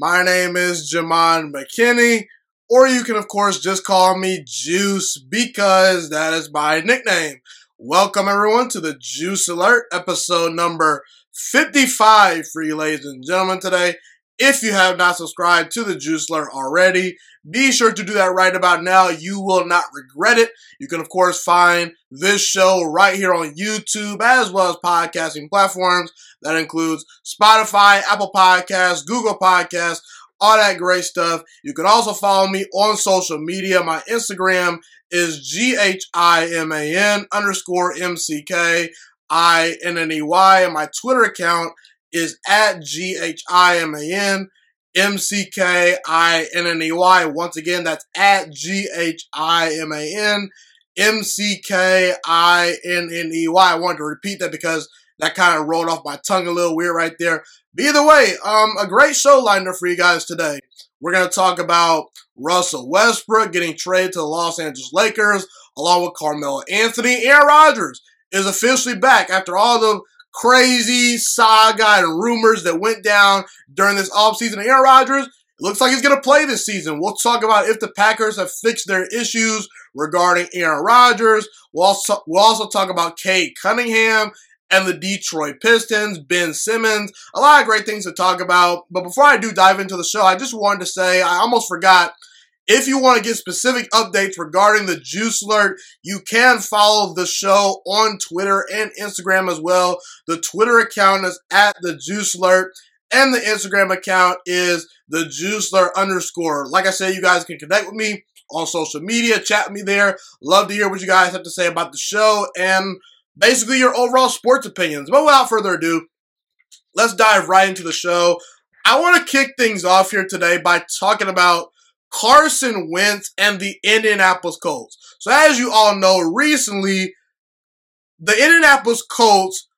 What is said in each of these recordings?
My name is Ghiman McKinney, or you can, of course, just call me Juice because that is my nickname. Welcome, everyone, to the Juice Alert, episode number 55 for you, ladies and gentlemen, today. If you have not subscribed to the Juice Alert already, be sure to do that right about now. You will not regret it. You can, of course, find this show right here on YouTube as well as podcasting platforms. That includes Spotify, Apple Podcasts, Google Podcasts, all that great stuff. You can also follow me on social media. My Instagram is G H I M A N underscore M C K I N N E Y, and my Twitter account is at G H I M A N M C K I N N E Y. Once again, that's at G H I M A N M C K I N N E Y. I wanted to repeat that because that kind of rolled off my tongue a little weird right there. But either way, um, a great show lined up for you guys today. We're going to talk about Russell Westbrook getting traded to the Los Angeles Lakers, along with Carmelo Anthony. Aaron Rodgers is officially back after all the crazy saga and rumors that went down during this offseason. Aaron Rodgers looks like he's going to play this season. We'll talk about if the Packers have fixed their issues regarding Aaron Rodgers. We'll also, we'll also talk about Cade Cunningham and the Detroit Pistons, Ben Simmons. A lot of great things to talk about. But before I do dive into the show, I just wanted to say I almost forgot if you want to get specific updates regarding the Juice Alert, you can follow the show on Twitter and Instagram as well. The Twitter account is at the Juice Alert, and the Instagram account is the Juice Alert underscore. Like I said, you guys can connect with me on social media, chat with me there. Love to hear what you guys have to say about the show and basically your overall sports opinions. But without further ado, let's dive right into the show. I want to kick things off here today by talking about Carson Wentz and the Indianapolis Colts. So, as you all know, recently, the Indianapolis Colts,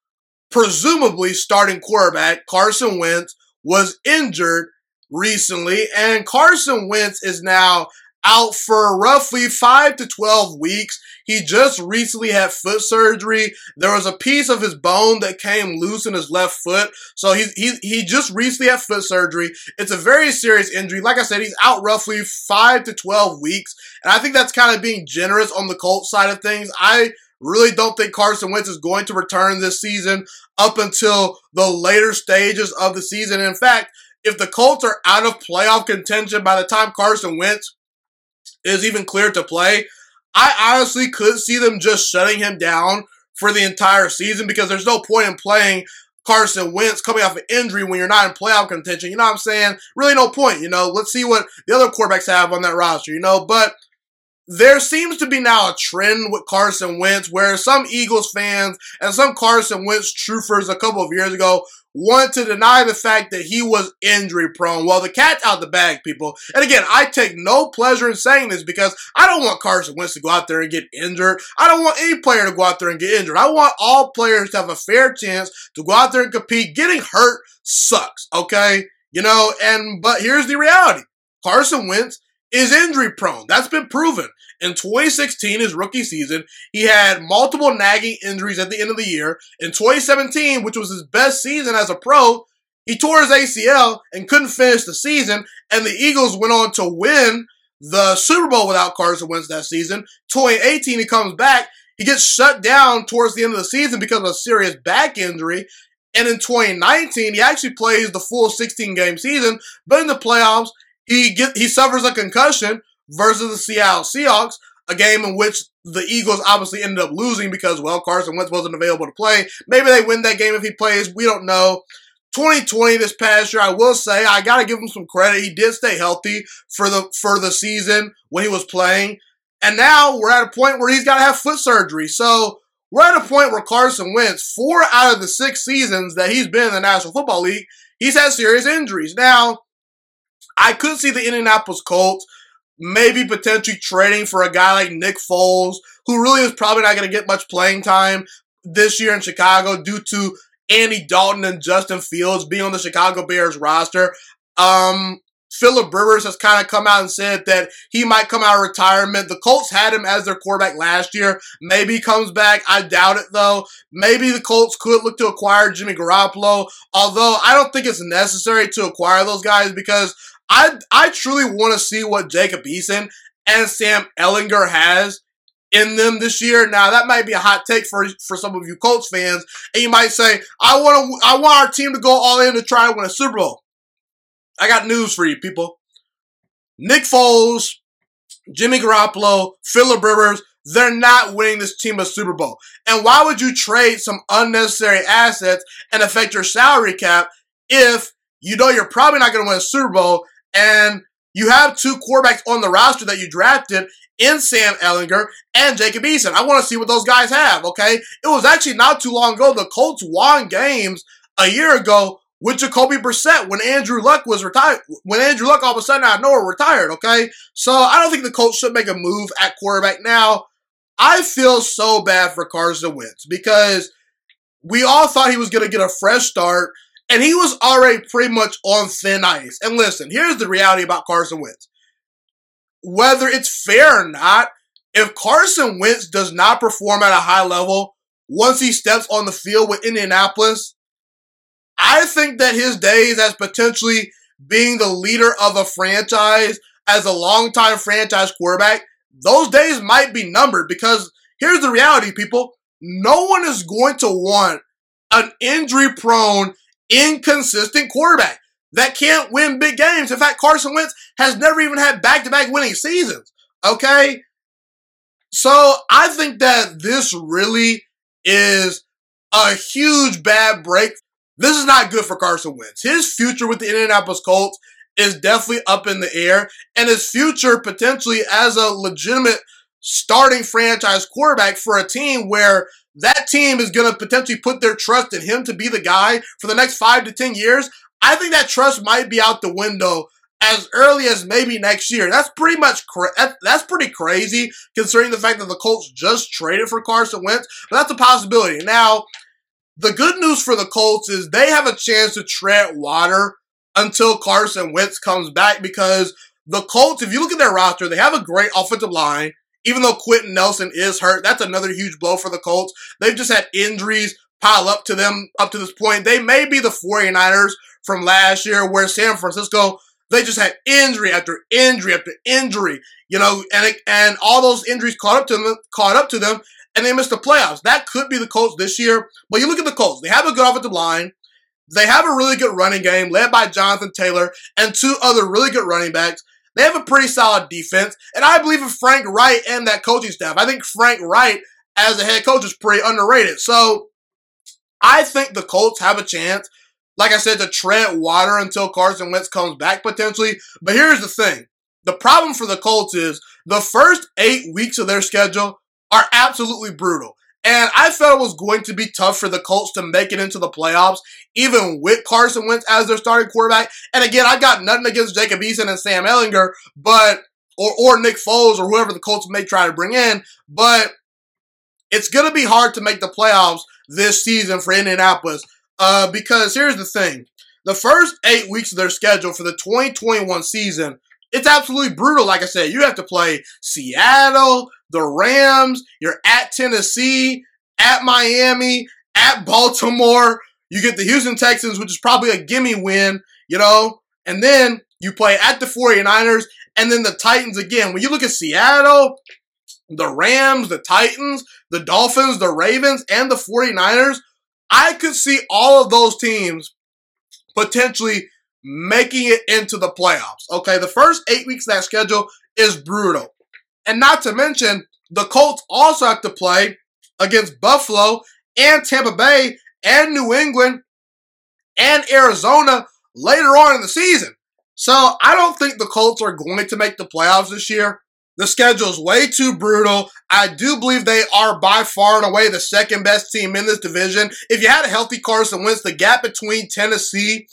presumably starting quarterback Carson Wentz, was injured recently, and Carson Wentz is now out for roughly 5 to 12 weeks. He just recently had foot surgery. There was a piece of his bone that came loose in his left foot. So he, he, he just recently had foot surgery. It's a very serious injury. Like I said, he's out roughly 5 to 12 weeks. And I think that's kind of being generous on the Colts side of things. I really don't think Carson Wentz is going to return this season up until the later stages of the season. In fact, if the Colts are out of playoff contention by the time Carson Wentz is even cleared to play, I honestly could see them just shutting him down for the entire season because there's no point in playing Carson Wentz coming off an injury when you're not in playoff contention. You know what I'm saying? Really, no point. You know, let's see what the other quarterbacks have on that roster, you know, but there seems to be now a trend with Carson Wentz where some Eagles fans and some Carson Wentz troopers a couple of years ago want to deny the fact that he was injury prone. Well, the cat's out the bag, people. And again, I take no pleasure in saying this because I don't want Carson Wentz to go out there and get injured. I don't want any player to go out there and get injured. I want all players to have a fair chance to go out there and compete. Getting hurt sucks, okay? You know, and, but here's the reality. Carson Wentz is injury prone. That's been proven. In 2016, his rookie season, he had multiple nagging injuries at the end of the year. In 2017, which was his best season as a pro, he tore his ACL and couldn't finish the season. And the Eagles went on to win the Super Bowl without Carson Wentz that season. 2018, he comes back. He gets shut down towards the end of the season because of a serious back injury. And in 2019, he actually plays the full 16 game season, but in the playoffs, he get he suffers a concussion versus the Seattle Seahawks, a game in which the Eagles obviously ended up losing because well Carson Wentz wasn't available to play. Maybe they win that game if he plays. We don't know. 2020 this past year, I will say I gotta give him some credit. He did stay healthy for the for the season when he was playing, and now we're at a point where he's got to have foot surgery. So we're at a point where Carson Wentz, four out of the six seasons that he's been in the National Football League, he's had serious injuries. Now I could see the Indianapolis Colts maybe potentially trading for a guy like Nick Foles, who really is probably not going to get much playing time this year in Chicago due to Andy Dalton and Justin Fields being on the Chicago Bears roster. Um, Philip Rivers has kind of come out and said that he might come out of retirement. The Colts had him as their quarterback last year. Maybe he comes back. I doubt it though. Maybe the Colts could look to acquire Jimmy Garoppolo, although I don't think it's necessary to acquire those guys because I I truly want to see what Jacob Eason and Sam Ehlinger has in them this year. Now that might be a hot take for for some of you Colts fans, and you might say, "I want to, I want our team to go all in to try to win a Super Bowl." I got news for you, people. Nick Foles, Jimmy Garoppolo, Philip Rivers, they're not winning this team a Super Bowl. And why would you trade some unnecessary assets and affect your salary cap if you know you're probably not going to win a Super Bowl and you have two quarterbacks on the roster that you drafted in Sam Ehlinger and Jacob Eason. I want to see what those guys have, okay? It was actually not too long ago. The Colts won games a year ago with Jacoby Brissett when Andrew Luck was retired. When Andrew Luck all of a sudden out of nowhere retired, okay? So I don't think the Colts should make a move at quarterback now. I feel so bad for Carson Wentz because we all thought he was going to get a fresh start and he was already pretty much on thin ice. And listen, here's the reality about Carson Wentz. Whether it's fair or not, if Carson Wentz does not perform at a high level once he steps on the field with Indianapolis, I think that his days as potentially being the leader of a franchise as a longtime franchise quarterback, those days might be numbered because here's the reality, people. No one is going to want an injury prone, inconsistent quarterback that can't win big games. In fact, Carson Wentz has never even had back to back winning seasons. Okay. So I think that this really is a huge bad break this is not good for Carson Wentz. His future with the Indianapolis Colts is definitely up in the air, and his future potentially as a legitimate starting franchise quarterback for a team where that team is going to potentially put their trust in him to be the guy for the next five to 10 years. I think that trust might be out the window as early as maybe next year. That's pretty much cra- that's pretty crazy considering the fact that the Colts just traded for Carson Wentz, but that's a possibility. Now, the good news for the Colts is they have a chance to tread water until Carson Wentz comes back because the Colts, if you look at their roster, they have a great offensive line. Even though Quenton Nelson is hurt, that's another huge blow for the Colts. They've just had injuries pile up to them up to this point. They may be the 49ers from last year where San Francisco, they just had injury after injury after injury, you know, and it, and all those injuries caught up to them, caught up to them, and they missed the playoffs. That could be the Colts this year. But you look at the Colts, they have a good offensive line. They have a really good running game led by Jonathan Taylor and two other really good running backs. They have a pretty solid defense. And I believe in Frank Reich and that coaching staff. I think Frank Reich as a head coach is pretty underrated. So I think the Colts have a chance, like I said, to tread water until Carson Wentz comes back potentially. But here's the thing. The problem for the Colts is the first eight weeks of their schedule are absolutely brutal. And I felt it was going to be tough for the Colts to make it into the playoffs, even with Carson Wentz as their starting quarterback. And again, I got nothing against Jacob Eason and Sam Ehlinger, but or or Nick Foles or whoever the Colts may try to bring in, but it's going to be hard to make the playoffs this season for Indianapolis. Uh, because here's the thing: the first eight weeks of their schedule for the 2021 season it's absolutely brutal. Like I said, you have to play Seattle, the Rams, you're at Tennessee, at Miami, at Baltimore. You get the Houston Texans, which is probably a gimme win, you know, and then you play at the 49ers and then the Titans again. When you look at Seattle, the Rams, the Titans, the Dolphins, the Ravens, and the 49ers, I could see all of those teams potentially making it into the playoffs. Okay, the first eight weeks of that schedule is brutal. And not to mention, the Colts also have to play against Buffalo and Tampa Bay and New England and Arizona later on in the season. So I don't think the Colts are going to make the playoffs this year. The schedule is way too brutal. I do believe they are by far and away the second best team in this division. If you had a healthy Carson Wentz, the gap between Tennessee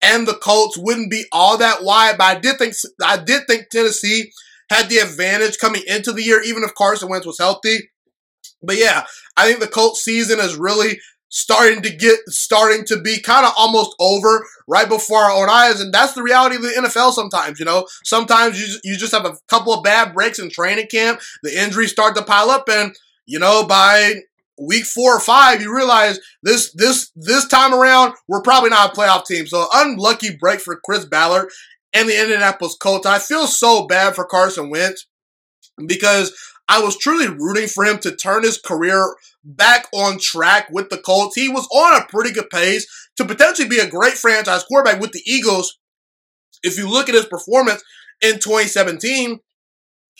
and the Colts wouldn't be all that wide, but I did think I did think Tennessee had the advantage coming into the year, even if Carson Wentz was healthy. But yeah, I think the Colts season is really starting to get starting to be kind of almost over right before our own eyes and that's the reality of the NFL sometimes you know sometimes you you just have a couple of bad breaks in training camp the injuries start to pile up and you know by week 4 or 5 you realize this this this time around we're probably not a playoff team so unlucky break for Chris Ballard and the Indianapolis Colts I feel so bad for Carson Wentz because I was truly rooting for him to turn his career back on track with the Colts. He was on a pretty good pace to potentially be a great franchise quarterback with the Eagles. If you look at his performance in 2017,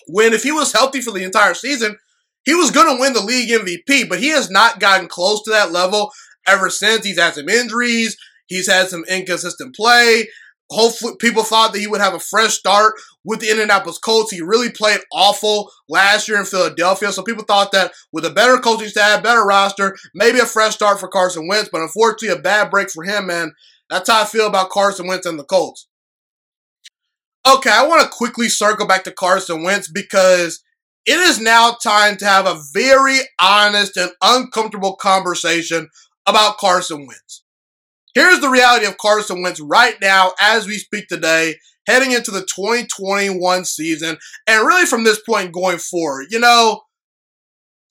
when if he was healthy for the entire season, he was going to win the league MVP, but he has not gotten close to that level ever since. He's had some injuries. He's had some inconsistent play hopefully people thought that he would have a fresh start with the Indianapolis Colts. He really played awful last year in Philadelphia. So people thought that with a better coaching staff, better roster, maybe a fresh start for Carson Wentz. But unfortunately, a bad break for him, man. That's how I feel about Carson Wentz and the Colts. Okay, I want to quickly circle back to Carson Wentz because it is now time to have a very honest and uncomfortable conversation about Carson Wentz. Here's the reality of Carson Wentz right now as we speak today, heading into the 2021 season, and really from this point going forward. You know,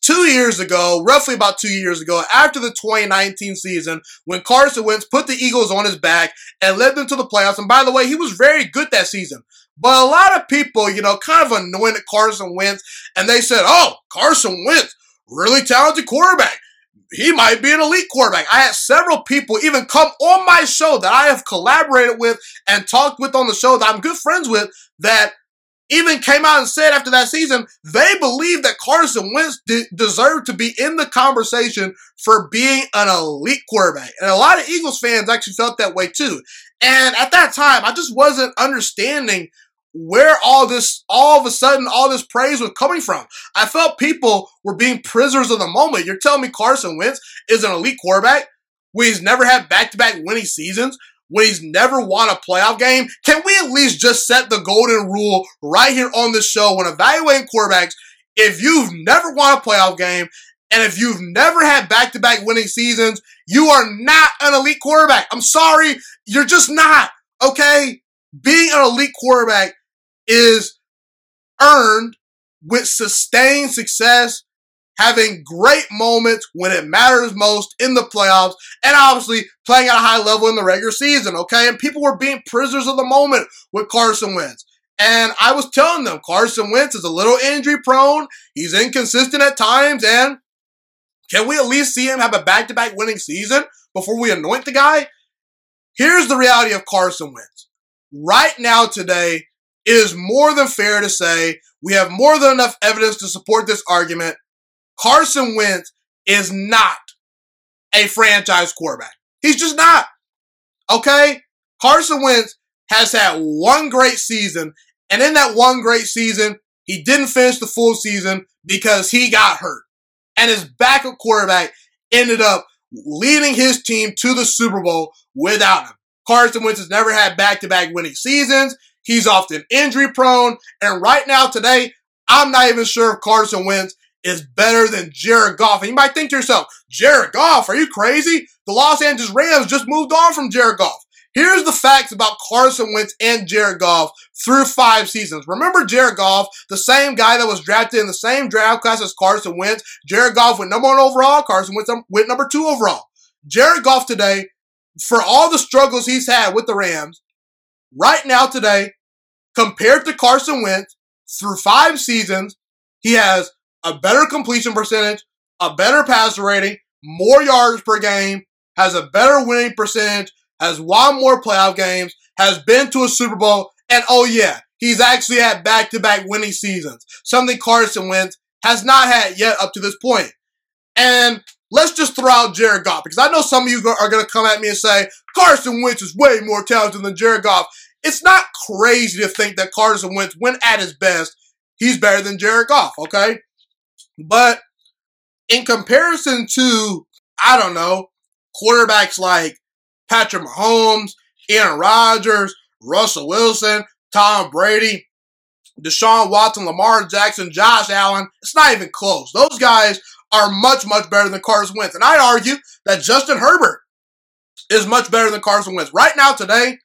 two years ago, roughly about two years ago, after the 2019 season, when Carson Wentz put the Eagles on his back and led them to the playoffs, and by the way, he was very good that season. But a lot of people, you know, kind of anointed Carson Wentz, and they said, oh, Carson Wentz, really talented quarterback he might be an elite quarterback. I had several people even come on my show that I have collaborated with and talked with on the show that I'm good friends with that even came out and said after that season they believe that Carson Wentz de- deserved to be in the conversation for being an elite quarterback. And a lot of Eagles fans actually felt that way too. And at that time, I just wasn't understanding where all this, all of a sudden, all this praise was coming from. I felt people were being prisoners of the moment. You're telling me Carson Wentz is an elite quarterback when he's never had back to back winning seasons, when he's never won a playoff game? Can we at least just set the golden rule right here on this show when evaluating quarterbacks? If you've never won a playoff game and if you've never had back to back winning seasons, you are not an elite quarterback. I'm sorry, you're just not. Okay? Being an elite quarterback is earned with sustained success, having great moments when it matters most in the playoffs, and obviously playing at a high level in the regular season, okay? And people were being prisoners of the moment with Carson Wentz. And I was telling them Carson Wentz is a little injury prone. He's inconsistent at times. And can we at least see him have a back to back winning season before we anoint the guy? Here's the reality of Carson Wentz. Right now, today, it is more than fair to say we have more than enough evidence to support this argument. Carson Wentz is not a franchise quarterback. He's just not. Okay? Carson Wentz has had one great season, and in that one great season, he didn't finish the full season because he got hurt. And his backup quarterback ended up leading his team to the Super Bowl without him. Carson Wentz has never had back to back winning seasons. He's often injury prone. And right now, today, I'm not even sure if Carson Wentz is better than Jared Goff. And you might think to yourself, Jared Goff, are you crazy? The Los Angeles Rams just moved on from Jared Goff. Here's the facts about Carson Wentz and Jared Goff through five seasons. Remember Jared Goff, the same guy that was drafted in the same draft class as Carson Wentz. Jared Goff went number one overall. Carson Wentz went number two overall. Jared Goff today, for all the struggles he's had with the Rams, right now today, compared to Carson Wentz through five seasons, he has a better completion percentage, a better passer rating, more yards per game, has a better winning percentage, has won more playoff games, has been to a Super Bowl, and oh yeah, he's actually had back-to-back winning seasons. Something Carson Wentz has not had yet up to this point. And let's just throw out Jared Goff because I know some of you are going to come at me and say Carson Wentz is way more talented than Jared Goff. It's not crazy to think that Carson Wentz, when at his best, he's better than Jared Goff, okay? But in comparison to, I don't know, quarterbacks like Patrick Mahomes, Aaron Rodgers, Russell Wilson, Tom Brady, Deshaun Watson, Lamar Jackson, Josh Allen, it's not even close. Those guys are much, much better than Carson Wentz. And I'd argue that Justin Herbert is much better than Carson Wentz. Right now, today,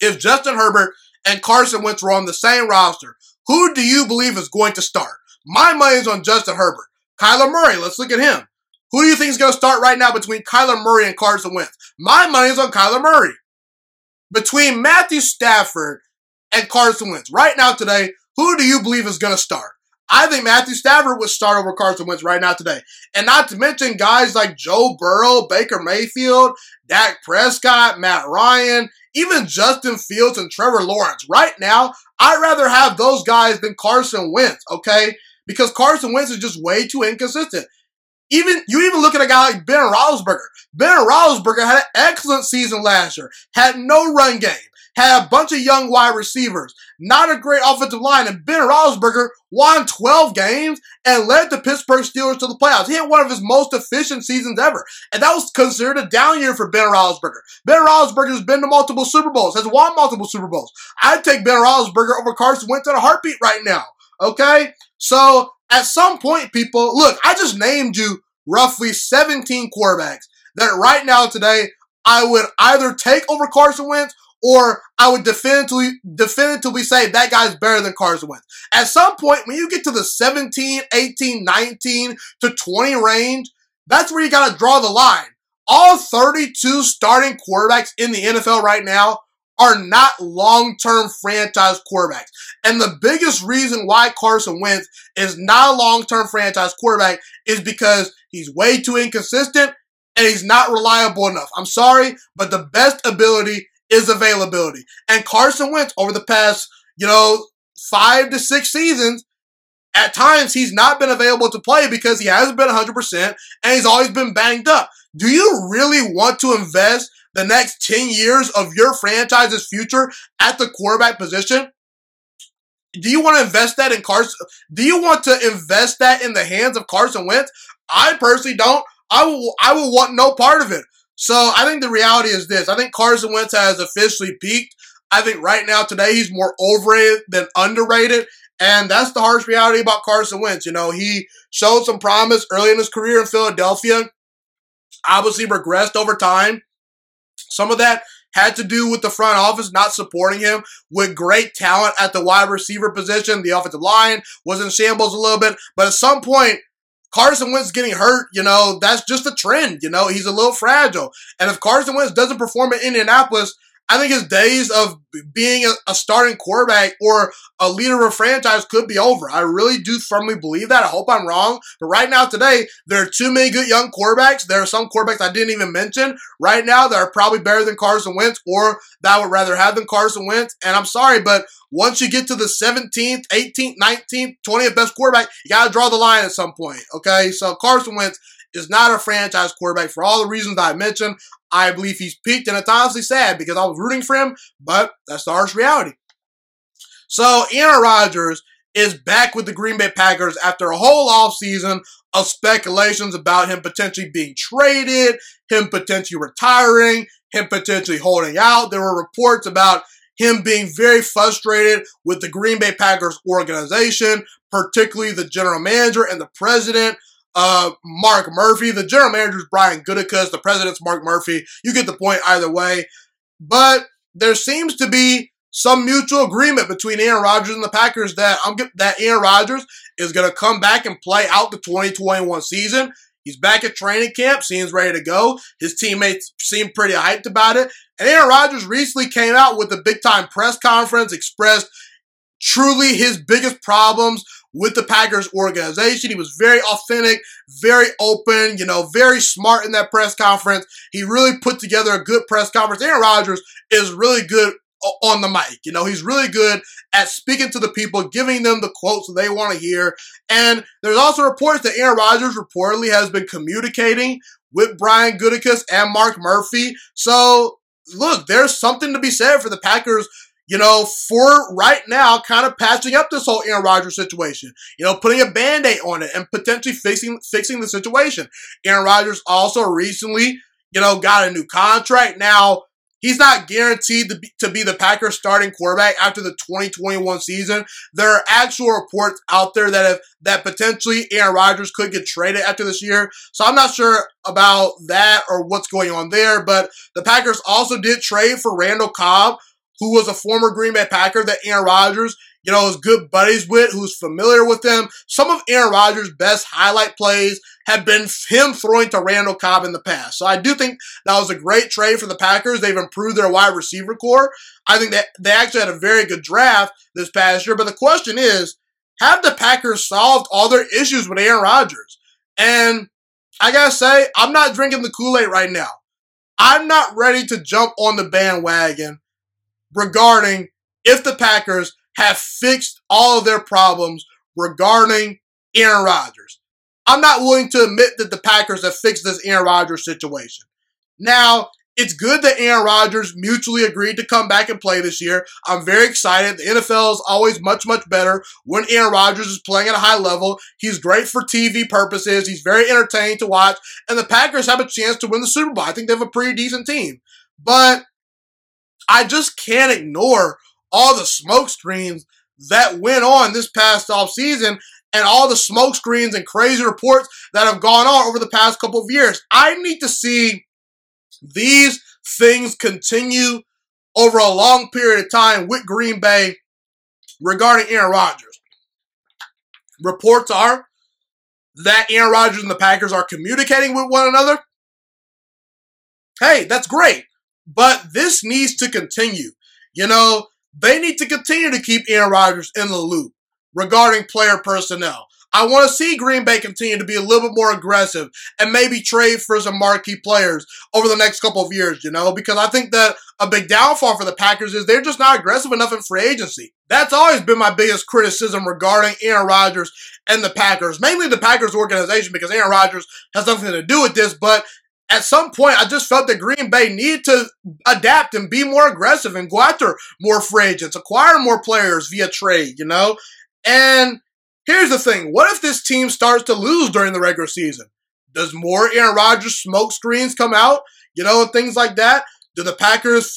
if Justin Herbert and Carson Wentz were on the same roster, who do you believe is going to start? My money is on Justin Herbert. Kyler Murray, let's look at him. Who do you think is going to start right now between Kyler Murray and Carson Wentz? My money is on Kyler Murray. Between Matthew Stafford and Carson Wentz, right now today, who do you believe is going to start? I think Matthew Stafford would start over Carson Wentz right now today. And not to mention guys like Joe Burrow, Baker Mayfield, Dak Prescott, Matt Ryan, even Justin Fields and Trevor Lawrence. Right now, I'd rather have those guys than Carson Wentz, okay? Because Carson Wentz is just way too inconsistent. Even you even look at a guy like Ben Roethlisberger. Ben Roethlisberger had an excellent season last year, had no run game, had a bunch of young wide receivers, not a great offensive line, and Ben Roethlisberger won 12 games and led the Pittsburgh Steelers to the playoffs. He had one of his most efficient seasons ever, and that was considered a down year for Ben Roethlisberger. Ben Roethlisberger has been to multiple Super Bowls, has won multiple Super Bowls. I'd take Ben Roethlisberger over Carson Wentz in a heartbeat right now. Okay, so at some point, people, look, I just named you roughly 17 quarterbacks that right now today I would either take over Carson Wentz or I would definitively, definitively say that guy's better than Carson Wentz. At some point, when you get to the 17, 18, 19 to 20 range, that's where you got to draw the line. All 32 starting quarterbacks in the NFL right now are not long-term franchise quarterbacks. And the biggest reason why Carson Wentz is not a long-term franchise quarterback is because he's way too inconsistent and he's not reliable enough. I'm sorry, but the best ability is availability. And Carson Wentz over the past, you know, five to six seasons, at times he's not been available to play because he hasn't been 100% and he's always been banged up. Do you really want to invest the next 10 years of your franchise's future at the quarterback position? Do you want to invest that in Carson? Do you want to invest that in the hands of Carson Wentz? I personally don't. I will, I will want no part of it. So I think the reality is this. I think Carson Wentz has officially peaked. I think right now today he's more overrated than underrated. And that's the harsh reality about Carson Wentz. You know, he showed some promise early in his career in Philadelphia. Obviously regressed over time. Some of that had to do with the front office not supporting him with great talent at the wide receiver position. The offensive line was in shambles a little bit, but at some point, Carson Wentz getting hurt, you know, that's just a trend. You know, he's a little fragile. And if Carson Wentz doesn't perform in Indianapolis, I think his days of being a, a, starting quarterback or a leader of a franchise could be over. I really do firmly believe that. I hope I'm wrong. But right now, today, there are too many good young quarterbacks. There are some quarterbacks I didn't even mention right now that are probably better than Carson Wentz or that I would rather have than Carson Wentz. And I'm sorry, but once you get to the 17th, 18th, 19th, 20th best quarterback, you got to draw the line at some point. Okay. So Carson Wentz is not a franchise quarterback for all the reasons I mentioned. I believe he's peaked, and it's honestly sad because I was rooting for him, but that's the harsh reality. So Aaron Rodgers is back with the Green Bay Packers after a whole offseason of speculations about him potentially being traded, him potentially retiring, him potentially holding out. There were reports about him being very frustrated with the Green Bay Packers organization, particularly the general manager and the president uh, Mark Murphy. The general manager is Brian Gutekunst. The president's Mark Murphy. You get the point either way. But there seems to be some mutual agreement between Aaron Rodgers and the Packers that I'm that Aaron Rodgers is going to come back and play out the 2021 season. He's back at training camp, seems ready to go. His teammates seem pretty hyped about it. And Aaron Rodgers recently came out with a big time press conference, expressed truly his biggest problems with the Packers organization. He was very authentic, very open, you know, very smart in that press conference. He really put together a good press conference. Aaron Rodgers is really good on the mic. You know, he's really good at speaking to the people, giving them the quotes they want to hear. And there's also reports that Aaron Rodgers reportedly has been communicating with Brian Gutekunst and Mark Murphy. So, look, there's something to be said for the Packers you know, for right now, kind of patching up this whole Aaron Rodgers situation. You know, putting a band-aid on it and potentially fixing fixing the situation. Aaron Rodgers also recently, you know, got a new contract. Now, He's not guaranteed to be, to be the Packers starting quarterback after the 2021 season. There are actual reports out there that have, that potentially Aaron Rodgers could get traded after this year. So I'm not sure about that or what's going on there, but the Packers also did trade for Randall Cobb, who was a former Green Bay Packer that Aaron Rodgers you know, is good buddies with, who's familiar with them. Some of Aaron Rodgers' best highlight plays have been him throwing to Randall Cobb in the past. So I do think that was a great trade for the Packers. They've improved their wide receiver corps. I think that they actually had a very good draft this past year. But the question is, have the Packers solved all their issues with Aaron Rodgers? And I gotta say, I'm not drinking the Kool-Aid right now. I'm not ready to jump on the bandwagon regarding if the Packers have fixed all of their problems regarding Aaron Rodgers. I'm not willing to admit that the Packers have fixed this Aaron Rodgers situation. Now, it's good that Aaron Rodgers mutually agreed to come back and play this year. I'm very excited. The NFL is always much, much better when Aaron Rodgers is playing at a high level. He's great for TV purposes. He's very entertaining to watch. And the Packers have a chance to win the Super Bowl. I think they have a pretty decent team. But I just can't ignore all the smoke screens that went on this past off season and all the smoke screens and crazy reports that have gone on over the past couple of years. I need to see these things continue over a long period of time with Green Bay regarding Aaron Rodgers. Reports are that Aaron Rodgers and the Packers are communicating with one another. Hey, that's great. But this needs to continue. You know, they need to continue to keep Aaron Rodgers in the loop regarding player personnel. I want to see Green Bay continue to be a little bit more aggressive and maybe trade for some marquee players over the next couple of years, you know, because I think that a big downfall for the Packers is they're just not aggressive enough in free agency. That's always been my biggest criticism regarding Aaron Rodgers and the Packers, mainly the Packers organization, because Aaron Rodgers has nothing to do with this, but at some point, I just felt that Green Bay needed to adapt and be more aggressive and go after more free agents, acquire more players via trade, you know? And here's the thing what if this team starts to lose during the regular season? Does more Aaron Rodgers smoke screens come out, you know, and things like that? Do the Packers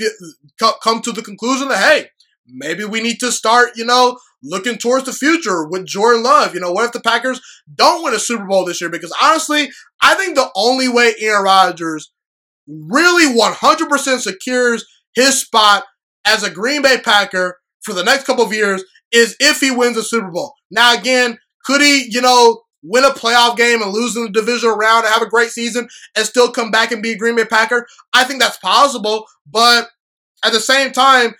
come to the conclusion that, hey, maybe we need to start, you know, looking towards the future with Jordan Love. You know, what if the Packers don't win a Super Bowl this year? Because honestly, I think the only way Aaron Rodgers really 100% secures his spot as a Green Bay Packer for the next couple of years is if he wins a Super Bowl. Now, again, could he, you know, win a playoff game and lose in the divisional round and have a great season and still come back and be a Green Bay Packer? I think that's possible, but at the same time,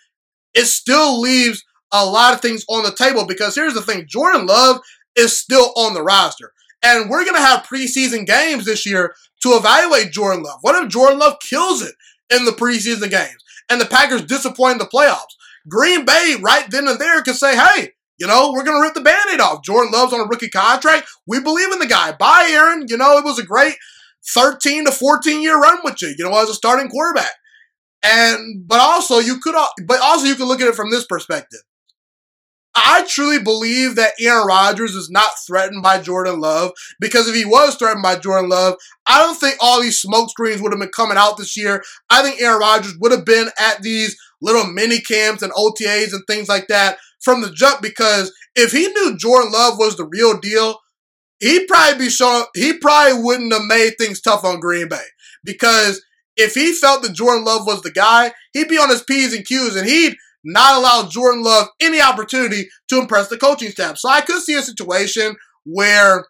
it still leaves a lot of things on the table because here's the thing Jordan Love is still on the roster. And we're going to have preseason games this year to evaluate Jordan Love. What if Jordan Love kills it in the preseason games and the Packers disappoint the playoffs? Green Bay, right then and there, could say, hey, you know, we're going to rip the band aid off. Jordan Love's on a rookie contract. We believe in the guy. Bye, Aaron. You know, it was a great 13 to 14 year run with you, you know, as a starting quarterback. And, but also you could, but also you could look at it from this perspective. I truly believe that Aaron Rodgers is not threatened by Jordan Love because if he was threatened by Jordan Love, I don't think all these smoke screens would have been coming out this year. I think Aaron Rodgers would have been at these little mini camps and OTAs and things like that from the jump because if he knew Jordan Love was the real deal, he'd probably be showing, he probably wouldn't have made things tough on Green Bay because if he felt that Jordan Love was the guy, he'd be on his P's and Q's and he'd not allow Jordan Love any opportunity to impress the coaching staff. So I could see a situation where,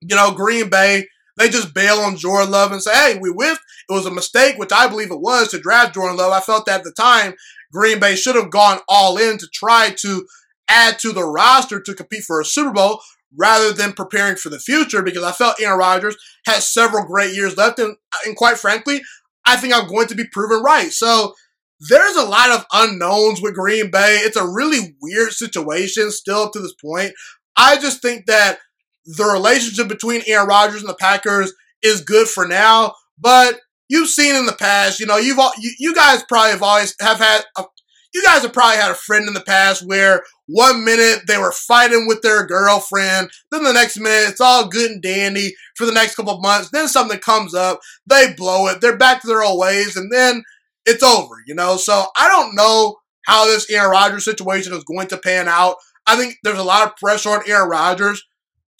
you know, Green Bay, they just bail on Jordan Love and say, hey, we whiffed. It was a mistake, which I believe it was to draft Jordan Love. I felt that at the time, Green Bay should have gone all in to try to add to the roster to compete for a Super Bowl rather than preparing for the future because I felt Aaron Rodgers has several great years left. And, and quite frankly, I think I'm going to be proven right. So there's a lot of unknowns with Green Bay. It's a really weird situation still to this point. I just think that the relationship between Aaron Rodgers and the Packers is good for now, but you've seen in the past, you know, you've all, you, you guys probably have always have had a, you guys have probably had a friend in the past where one minute they were fighting with their girlfriend, then the next minute it's all good and dandy for the next couple of months. Then something comes up, they blow it, they're back to their old ways, and then it's over, you know? So I don't know how this Aaron Rodgers situation is going to pan out. I think there's a lot of pressure on Aaron Rodgers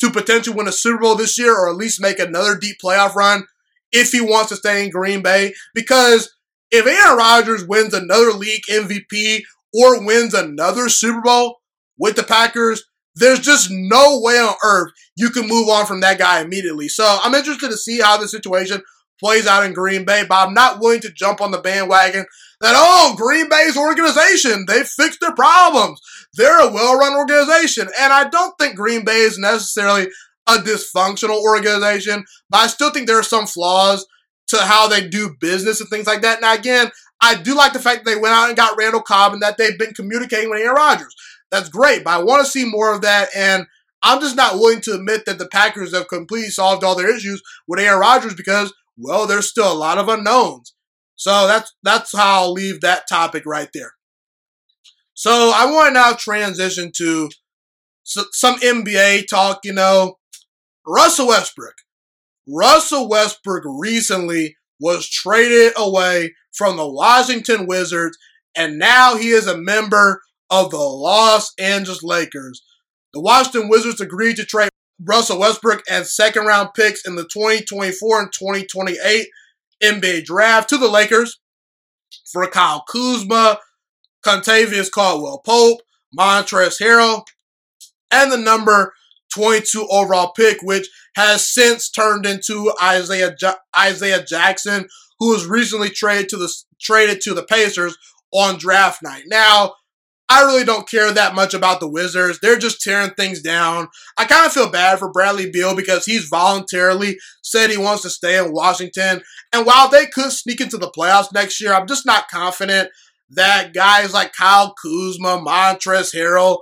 to potentially win a Super Bowl this year or at least make another deep playoff run if he wants to stay in Green Bay. Because if Aaron Rodgers wins another league MVP or wins another Super Bowl with the Packers, there's just no way on earth you can move on from that guy immediately. So I'm interested to see how the situation plays out in Green Bay, but I'm not willing to jump on the bandwagon that, oh, Green Bay's organization, they fixed their problems. They're a well run organization. And I don't think Green Bay is necessarily a dysfunctional organization, but I still think there are some flaws to how they do business and things like that. Now, again, I do like the fact that they went out and got Randall Cobb and that they've been communicating with Aaron Rodgers. That's great, but I want to see more of that. And I'm just not willing to admit that the Packers have completely solved all their issues with Aaron Rodgers because, well, there's still a lot of unknowns. So that's that's how I'll leave that topic right there. So I want to now transition to some NBA talk. You know, Russell Westbrook. Russell Westbrook recently was traded away from the Washington Wizards, and now he is a member of the Los Angeles Lakers. The Washington Wizards agreed to trade Russell Westbrook and second round picks in the 2024 and 2028 NBA draft to the Lakers for Kyle Kuzma, Kentavious Caldwell Pope, Montrezl Harrell, and the number 22 overall pick, which has since turned into Isaiah Isaiah Jackson, who was recently traded to the traded to the Pacers on draft night. Now, I really don't care that much about the Wizards. They're just tearing things down. I kind of feel bad for Bradley Beal because he's voluntarily said he wants to stay in Washington. And while they could sneak into the playoffs next year, I'm just not confident that guys like Kyle Kuzma, Montrezl Harrell,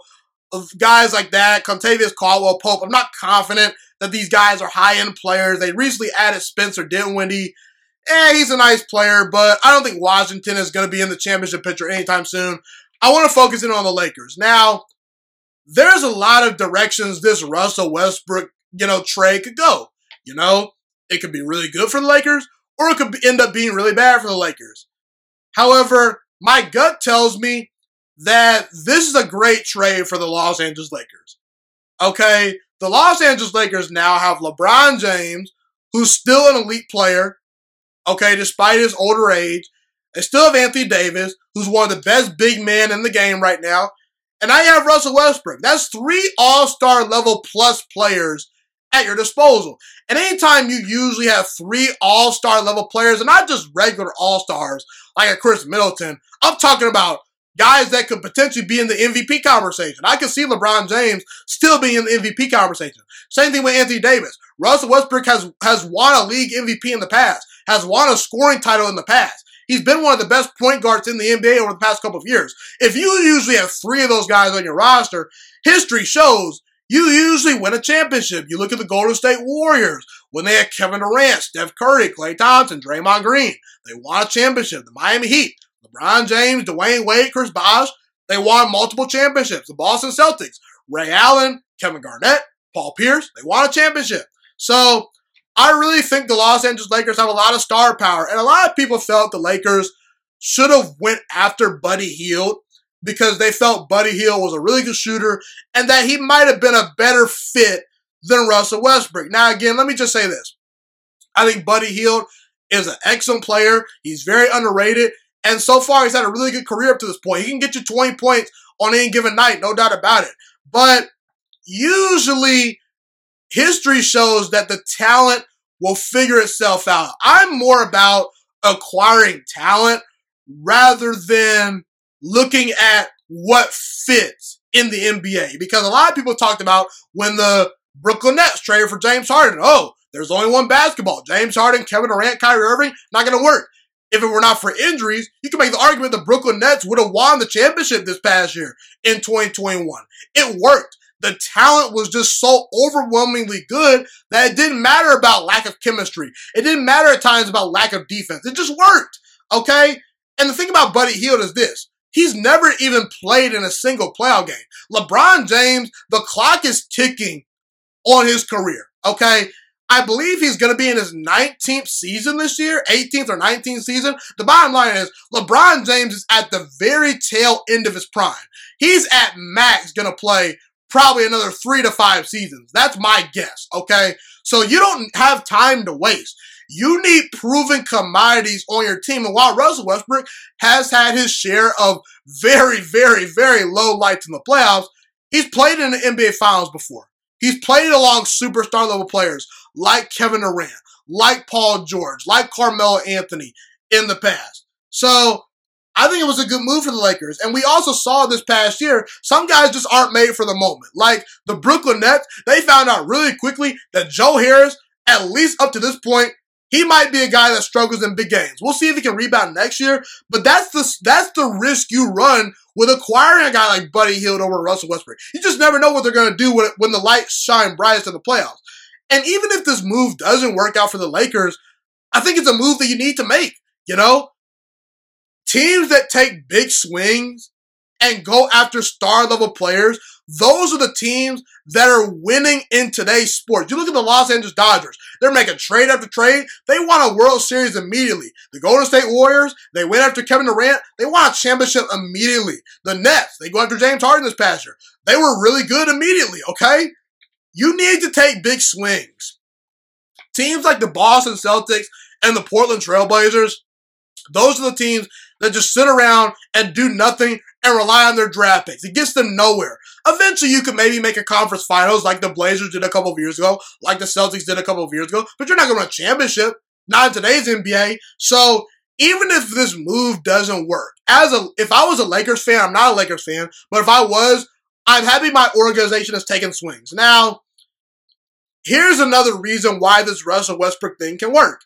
guys like that, Kentavious Caldwell Pope, I'm not confident that these guys are high end players. They recently added Spencer Dinwiddie. Eh, he's a nice player, but I don't think Washington is going to be in the championship picture anytime soon. I want to focus in on the Lakers. Now, there's a lot of directions this Russell Westbrook, you know, trade could go. You know, it could be really good for the Lakers, or it could end up being really bad for the Lakers. However, my gut tells me that this is a great trade for the Los Angeles Lakers. Okay, the Los Angeles Lakers now have LeBron James, who's still an elite player, okay, despite his older age. They still have Anthony Davis, who's one of the best big men in the game right now. And I have Russell Westbrook. That's three all star level plus players at your disposal. And anytime you usually have three all star level players, and not just regular all stars like a Khris Middleton, I'm talking about guys that could potentially be in the MVP conversation. I can see LeBron James still being in the MVP conversation. Same thing with Anthony Davis. Russell Westbrook has, has won a league MVP in the past, has won a scoring title in the past. He's been one of the best point guards in the NBA over the past couple of years. If you usually have three of those guys on your roster, history shows you usually win a championship. You look at the Golden State Warriors when they had Kevin Durant, Steph Curry, Klay Thompson, Draymond Green. They won a championship. The Miami Heat, LeBron James, Dwyane Wade, Chris Bosh. They won multiple championships. The Boston Celtics, Ray Allen, Kevin Garnett, Paul Pierce. They won a championship. So I really think the Los Angeles Lakers have a lot of star power, and a lot of people felt the Lakers should have went after Buddy Hield because they felt Buddy Hield was a really good shooter and that he might have been a better fit than Russell Westbrook. Now, again, let me just say this: I think Buddy Hield is an excellent player. He's very underrated, and so far he's had a really good career up to this point. He can get you 20 points on any given night, no doubt about it. But usually history shows that the talent will figure itself out. I'm more about acquiring talent rather than looking at what fits in the NBA. Because a lot of people talked about when the Brooklyn Nets traded for James Harden. Oh, there's only one basketball. James Harden, Kevin Durant, Kyrie Irving, not going to work. If it were not for injuries, you can make the argument the Brooklyn Nets would have won the championship this past year in 2021. It worked the talent was just so overwhelmingly good that it didn't matter about lack of chemistry. It didn't matter at times about lack of defense. It just worked. Okay? And the thing about Buddy Hield is this. He's never even played in a single playoff game. LeBron James, the clock is ticking on his career. Okay? I believe he's going to be in his 19th season this year, 18th or 19th season. The bottom line is LeBron James is at the very tail end of his prime. He's at max going to play probably another three to five seasons. That's my guess. Okay. So you don't have time to waste. You need proven commodities on your team. And while Russell Westbrook has had his share of very, very, very low lights in the playoffs, he's played in the NBA Finals before. He's played along superstar level players like Kevin Durant, like Paul George, like Carmelo Anthony in the past. So I think it was a good move for the Lakers. And we also saw this past year, some guys just aren't made for the moment. Like the Brooklyn Nets, they found out really quickly that Joe Harris, at least up to this point, he might be a guy that struggles in big games. We'll see if he can rebound next year, but that's the that's the risk you run with acquiring a guy like Buddy Hield over Russell Westbrook. You just never know what they're going to do when, when the lights shine brightest in the playoffs. And even if this move doesn't work out for the Lakers, I think it's a move that you need to make. You know, teams that take big swings and go after star level players, those are the teams that are winning in today's sport. You look at the Los Angeles Dodgers. They're making trade after trade. They want a World Series immediately. The Golden State Warriors, they went after Kevin Durant. They won a championship immediately. The Nets, they go after James Harden this past year. They were really good immediately, okay? You need to take big swings. Teams like the Boston Celtics and the Portland Trailblazers, those are the teams that just sit around and do nothing and rely on their draft picks. It gets them nowhere. Eventually, you could maybe make a conference finals like the Blazers did a couple of years ago, like the Celtics did a couple of years ago, but you're not going to win a championship. Not in today's NBA. So even if this move doesn't work, as a if I was a Lakers fan, I'm not a Lakers fan, but if I was, I'm happy my organization has taken swings. Now, here's another reason why this Russell Westbrook thing can work.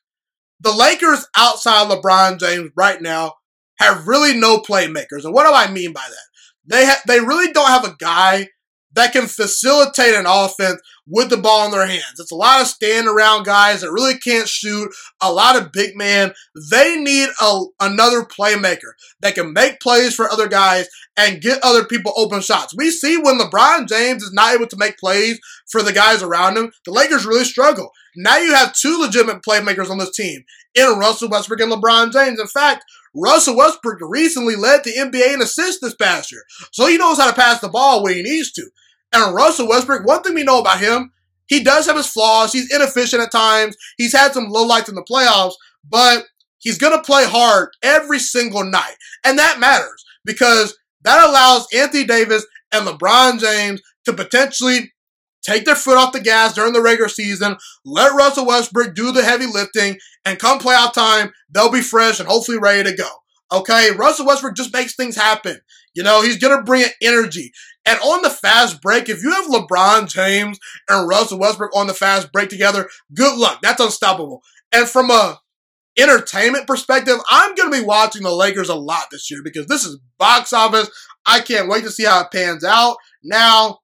The Lakers outside LeBron James right now have really no playmakers. And what do I mean by that? They ha- they really don't have a guy that can facilitate an offense with the ball in their hands. It's a lot of stand around guys that really can't shoot, a lot of big man. They need a, another playmaker that can make plays for other guys and get other people open shots. We see when LeBron James is not able to make plays for the guys around him, the Lakers really struggle. Now you have two legitimate playmakers on this team in Russell Westbrook and LeBron James. In fact, Russell Westbrook recently led the NBA in assists this past year. So he knows how to pass the ball when he needs to. And Russell Westbrook, one thing we know about him, he does have his flaws. He's inefficient at times. He's had some lowlights in the playoffs, but he's going to play hard every single night. And that matters because that allows Anthony Davis and LeBron James to potentially take their foot off the gas during the regular season, let Russell Westbrook do the heavy lifting, and come playoff time, they'll be fresh and hopefully ready to go. Okay, Russell Westbrook just makes things happen. You know, he's gonna bring an energy. And on the fast break, if you have LeBron James and Russell Westbrook on the fast break together, good luck. That's unstoppable. And from a entertainment perspective, I'm gonna be watching the Lakers a lot this year because this is box office. I can't wait to see how it pans out. Now,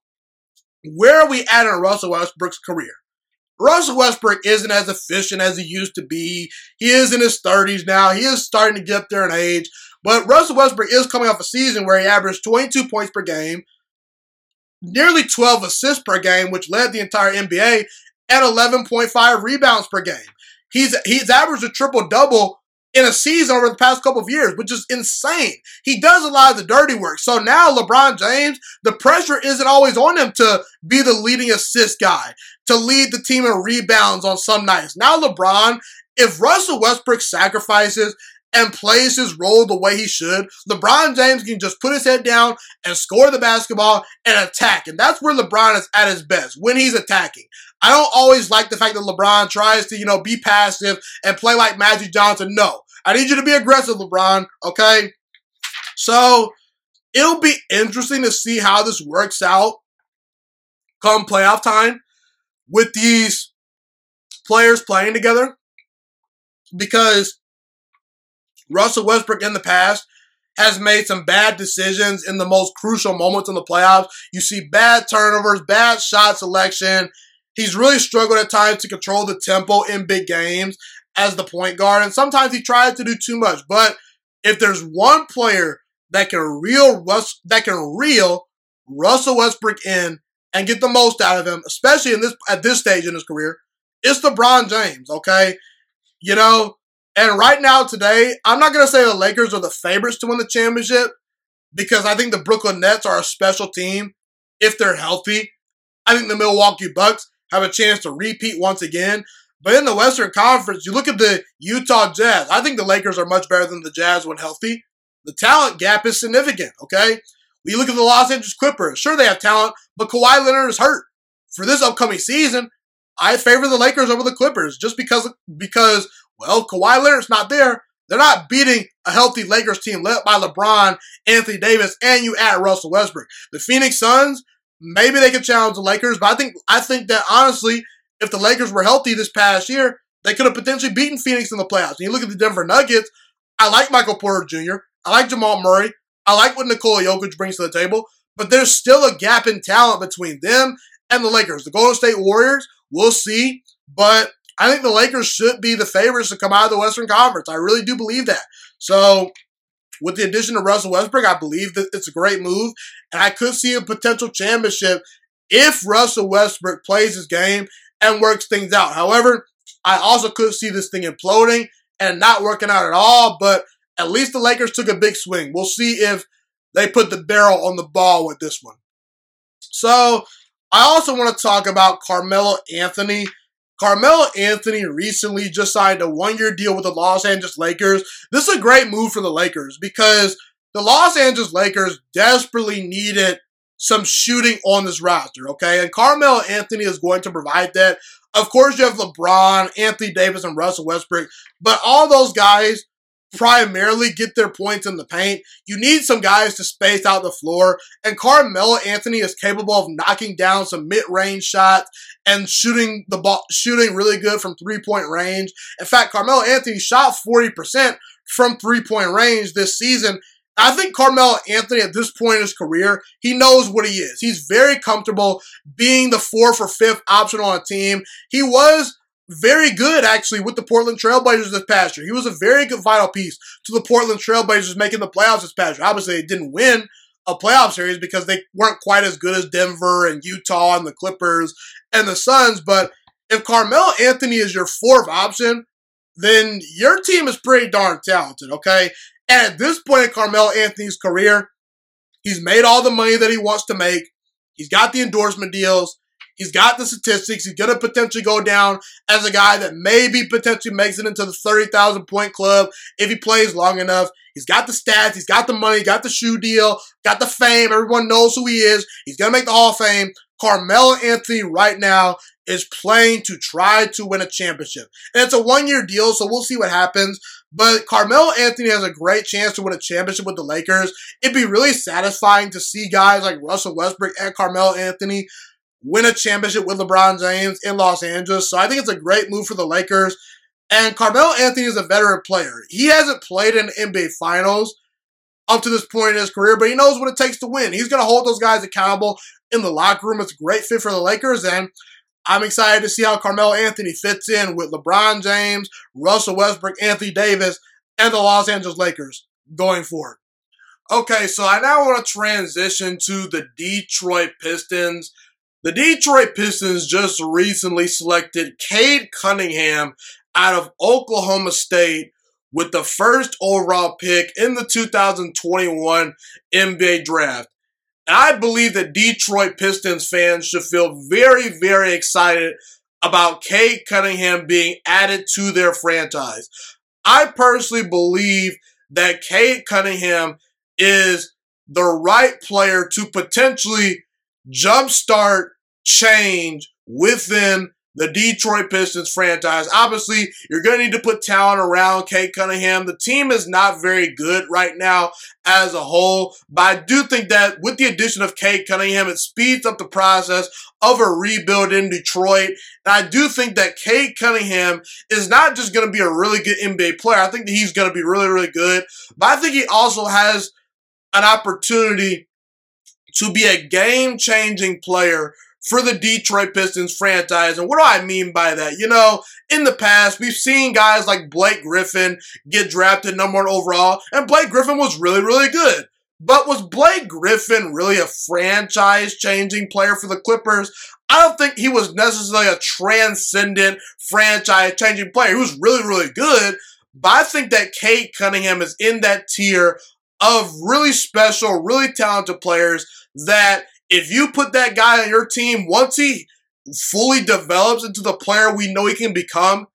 where are we at in Russell Westbrook's career? Russell Westbrook isn't as efficient as he used to be. He is in his 30s now. He is starting to get up there in age. But Russell Westbrook is coming off a season where he averaged 22 points per game, nearly 12 assists per game, which led the entire NBA, and 11.5 rebounds per game. He's he's averaged a triple double in a season over the past couple of years, which is insane. He does a lot of the dirty work. So now LeBron James, the pressure isn't always on him to be the leading assist guy, to lead the team in rebounds on some nights. Now LeBron, if Russell Westbrook sacrifices and plays his role the way he should, LeBron James can just put his head down and score the basketball and attack. And that's where LeBron is at his best, when he's attacking. I don't always like the fact that LeBron tries to, you know, be passive and play like Magic Johnson. No. I need you to be aggressive, LeBron, okay? So it'll be interesting to see how this works out come playoff time with these players playing together because Russell Westbrook in the past has made some bad decisions in the most crucial moments in the playoffs. You see bad turnovers, bad shot selection. He's really struggled at times to control the tempo in big games as the point guard, and sometimes he tries to do too much. But if there's one player that can reel Russ, that can reel Russell Westbrook in and get the most out of him, especially in this at this stage in his career, It's LeBron James, okay? You know, and right now today, I'm not going to say the Lakers are the favorites to win the championship because I think the Brooklyn Nets are a special team if they're healthy. I think the Milwaukee Bucks have a chance to repeat once again. But in the Western Conference, you look at the Utah Jazz. I think the Lakers are much better than the Jazz when healthy. The talent gap is significant, okay? We look at the Los Angeles Clippers. Sure, they have talent, but Kawhi Leonard is hurt. For this upcoming season, I favor the Lakers over the Clippers just because, because well, Kawhi Leonard's not there. They're not beating a healthy Lakers team led by LeBron, Anthony Davis, and you add Russell Westbrook. The Phoenix Suns, maybe they could challenge the Lakers, but I think I think that honestly, if the Lakers were healthy this past year, they could have potentially beaten Phoenix in the playoffs. And you look at the Denver Nuggets, I like Michael Porter Jr., I like Jamal Murray, I like what Nikola Jokic brings to the table, but there's still a gap in talent between them and the Lakers. The Golden State Warriors, we'll see, but I think the Lakers should be the favorites to come out of the Western Conference. I really do believe that. So, with the addition of Russell Westbrook, I believe that it's a great move, and I could see a potential championship if Russell Westbrook plays his game and works things out. However, I also could see this thing imploding and not working out at all, but at least the Lakers took a big swing. We'll see if they put the barrel on the ball with this one. So, I also want to talk about Carmelo Anthony. Carmelo Anthony recently just signed a one year deal with the Los Angeles Lakers. This is a great move for the Lakers because the Los Angeles Lakers desperately needed some shooting on this roster, okay? And Carmelo Anthony is going to provide that. Of course, you have LeBron, Anthony Davis, and Russell Westbrook, but all those guys primarily get their points in the paint. You need some guys to space out the floor, and Carmelo Anthony is capable of knocking down some mid-range shots and shooting the ball, shooting really good from three-point range. In fact, Carmelo Anthony shot 40% from three-point range this season. I think Carmelo Anthony at this point in his career, he knows what he is. He's very comfortable being the fourth or fifth option on a team. He was very good actually with the Portland Trailblazers this past year. He was a very good vital piece to the Portland Trailblazers making the playoffs this past year. Obviously, they didn't win a playoff series because they weren't quite as good as Denver and Utah and the Clippers and the Suns. But if Carmelo Anthony is your fourth option, then your team is pretty darn talented, okay? At this point in Carmelo Anthony's career, he's made all the money that he wants to make. He's got the endorsement deals. He's got the statistics. He's going to potentially go down as a guy that maybe potentially makes it into the 30,000 point club if he plays long enough. He's got the stats. He's got the money. Got the shoe deal. Got the fame. Everyone knows who he is. He's going to make the Hall of Fame. Carmelo Anthony right now is playing to try to win a championship. And it's a one year deal, so we'll see what happens. But Carmelo Anthony has a great chance to win a championship with the Lakers. It'd be really satisfying to see guys like Russell Westbrook and Carmelo Anthony win a championship with LeBron James in Los Angeles. So I think it's a great move for the Lakers. And Carmelo Anthony is a veteran player. He hasn't played in NBA Finals up to this point in his career, but he knows what it takes to win. He's going to hold those guys accountable in the locker room. It's a great fit for the Lakers, and I'm excited to see how Carmelo Anthony fits in with LeBron James, Russell Westbrook, Anthony Davis, and the Los Angeles Lakers going forward. Okay, so I now want to transition to the Detroit Pistons. The Detroit Pistons just recently selected Cade Cunningham out of Oklahoma State with the first overall pick in the 2021 NBA draft. I believe that Detroit Pistons fans should feel very, very excited about Cade Cunningham being added to their franchise. I personally believe that Cade Cunningham is the right player to potentially jumpstart change within the Detroit Pistons franchise. Obviously, you're going to need to put talent around Cade Cunningham. The team is not very good right now as a whole, but I do think that with the addition of Cade Cunningham, it speeds up the process of a rebuild in Detroit. And I do think that Cade Cunningham is not just going to be a really good NBA player. I think that he's going to be really, really good, but I think he also has an opportunity to be a game changing player for the Detroit Pistons franchise. And what do I mean by that? You know, in the past, we've seen guys like Blake Griffin get drafted number one overall, and Blake Griffin was really, really good. But was Blake Griffin really a franchise changing player for the Clippers? I don't think he was necessarily a transcendent franchise changing player. He was really, really good. But I think that Cade Cunningham is in that tier of really special, really talented players that if you put that guy on your team, once he fully develops into the player we know he can become,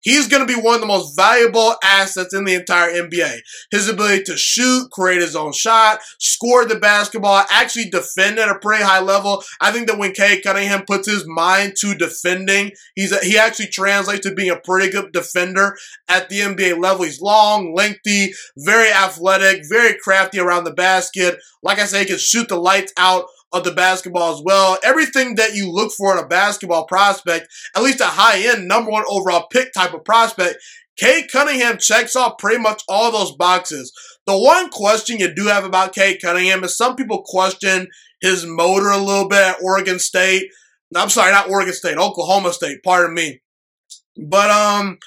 He's going to be one of the most valuable assets in the entire NBA. His ability to shoot, create his own shot, score the basketball, actually defend at a pretty high level. I think that when Cade Cunningham puts his mind to defending, he's a, he actually translates to being a pretty good defender at the NBA level. He's long, lengthy, very athletic, very crafty around the basket. Like I say, he can shoot the lights out of the basketball as well. Everything that you look for in a basketball prospect, at least a high end number one overall pick type of prospect, Cade Cunningham checks off pretty much all those boxes. The one question you do have about Cade Cunningham is some people question his motor a little bit at Oregon State. I'm sorry, not Oregon State, Oklahoma State, pardon me. But um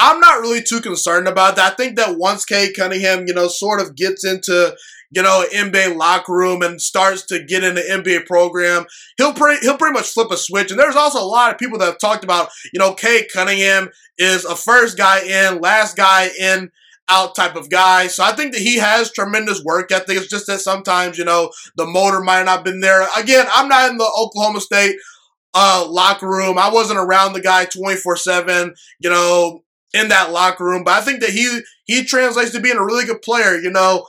I'm not really too concerned about that. I think that once Cade Cunningham, you know, sort of gets into you know, NBA locker room and starts to get in the NBA program, he'll pretty he'll pretty much flip a switch. And there's also a lot of people that have talked about, you know, Cade Cunningham is a first guy in, last guy in out type of guy. So I think that he has tremendous work ethic. It's just that sometimes, you know, the motor might not have been there. Again, I'm not in the Oklahoma State uh, locker room. I wasn't around the guy 24 7, you know, in that locker room. But I think that he he translates to being a really good player. You know,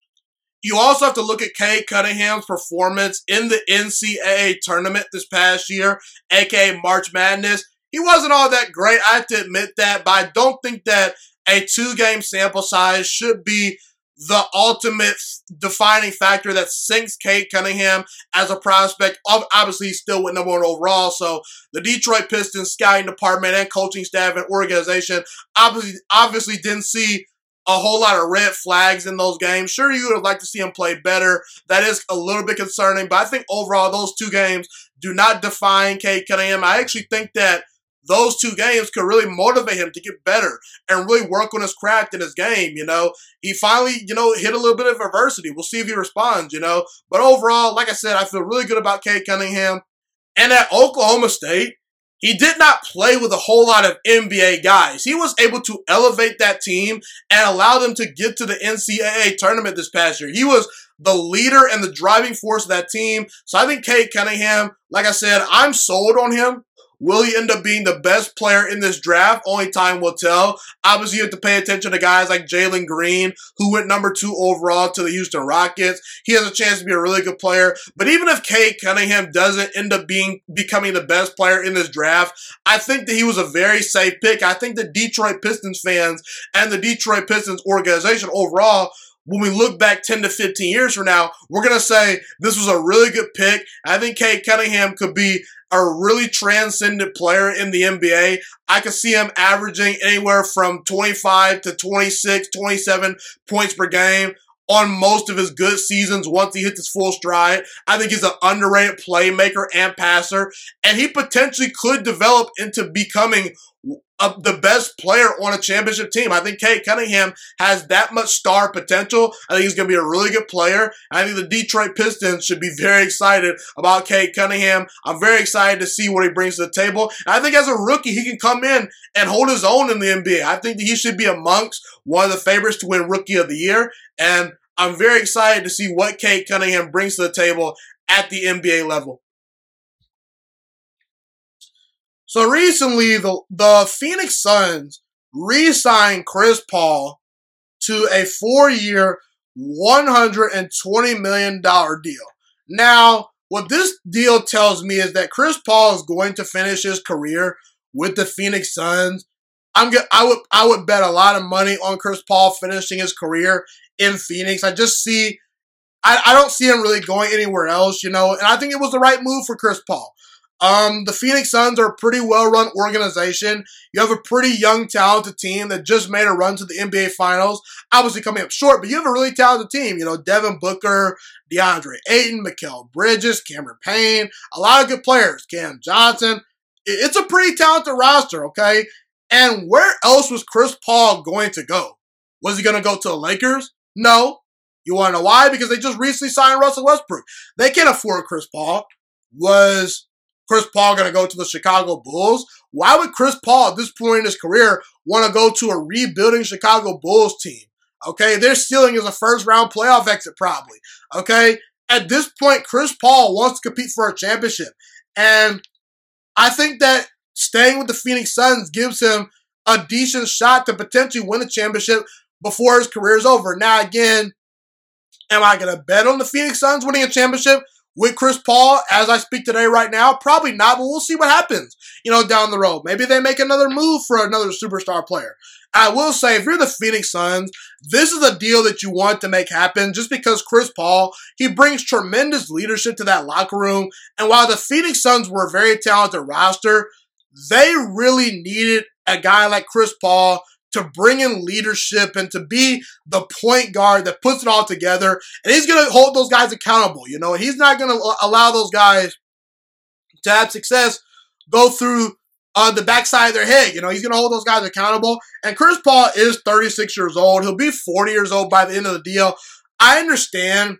you also have to look at Cade Cunningham's performance in the NCAA tournament this past year, aka March Madness. He wasn't all that great, I have to admit that, but I don't think that a two game sample size should be the ultimate defining factor that sinks Cade Cunningham as a prospect. Obviously, he's still with number one overall. So the Detroit Pistons scouting department and coaching staff and organization obviously obviously didn't see a whole lot of red flags in those games. Sure, you would like to see him play better. That is a little bit concerning, but I think overall those two games do not define Cade Cunningham. I actually think that those two games could really motivate him to get better and really work on his craft in his game. You know, he finally, you know, hit a little bit of adversity. We'll see if he responds, you know. But overall, like I said, I feel really good about Cade Cunningham. And at Oklahoma State, he did not play with a whole lot of NBA guys. He was able to elevate that team and allow them to get to the NCAA tournament this past year. He was the leader and the driving force of that team. So I think Cade Cunningham, like I said, I'm sold on him. Will he end up being the best player in this draft? Only time will tell. Obviously, you have to pay attention to guys like Jalen Green, who went number two overall to the Houston Rockets. He has a chance to be a really good player. But even if Cade Cunningham doesn't end up being becoming the best player in this draft, I think that he was a very safe pick. I think the Detroit Pistons fans and the Detroit Pistons organization overall when we look back 10 to 15 years from now, we're going to say this was a really good pick. I think Cade Cunningham could be a really transcendent player in the NBA. I could see him averaging anywhere from 25 to 26, 27 points per game on most of his good seasons once he hits his full stride. I think he's an underrated playmaker and passer, and he potentially could develop into becoming the best player on a championship team. I think Cade Cunningham has that much star potential. I think he's going to be a really good player. I think the Detroit Pistons should be very excited about Cade Cunningham. I'm very excited to see what he brings to the table. And I think as a rookie, he can come in and hold his own in the NBA. I think that he should be amongst one of the favorites to win Rookie of the Year. And I'm very excited to see what Cade Cunningham brings to the table at the NBA level. So recently, the, the Phoenix Suns re-signed Chris Paul to a four-year, $120 million deal. Now, what this deal tells me is that Chris Paul is going to finish his career with the Phoenix Suns. I'm I would I would bet a lot of money on Chris Paul finishing his career in Phoenix. I just see I, I don't see him really going anywhere else, you know, and I think it was the right move for Chris Paul. Um, the Phoenix Suns are a pretty well run organization. You have a pretty young, talented team that just made a run to the NBA Finals. Obviously coming up short, but you have a really talented team. You know, Devin Booker, DeAndre Ayton, Mikal Bridges, Cameron Payne, a lot of good players. Cam Johnson. It's a pretty talented roster, okay? And where else was Chris Paul going to go? Was he going to go to the Lakers? No. You want to know why? Because they just recently signed Russell Westbrook. They can't afford Chris Paul. Was Chris Paul going to go to the Chicago Bulls? Why would Chris Paul at this point in his career want to go to a rebuilding Chicago Bulls team? Okay, their ceiling is a first round playoff exit, probably. Okay, at this point, Chris Paul wants to compete for a championship. And I think that staying with the Phoenix Suns gives him a decent shot to potentially win a championship before his career is over. Now, again, am I going to bet on the Phoenix Suns winning a championship? With Chris Paul as I speak today right now? Probably not, but we'll see what happens, you know, down the road. Maybe they make another move for another superstar player. I will say, if you're the Phoenix Suns, this is a deal that you want to make happen just because Chris Paul, he brings tremendous leadership to that locker room. And while the Phoenix Suns were a very talented roster, they really needed a guy like Chris Paul to bring in leadership and to be the point guard that puts it all together. And he's going to hold those guys accountable. You know, he's not going to allow those guys to have success go through uh, the backside of their head. You know, he's going to hold those guys accountable. And Chris Paul is 36 years old. He'll be 40 years old by the end of the deal. I understand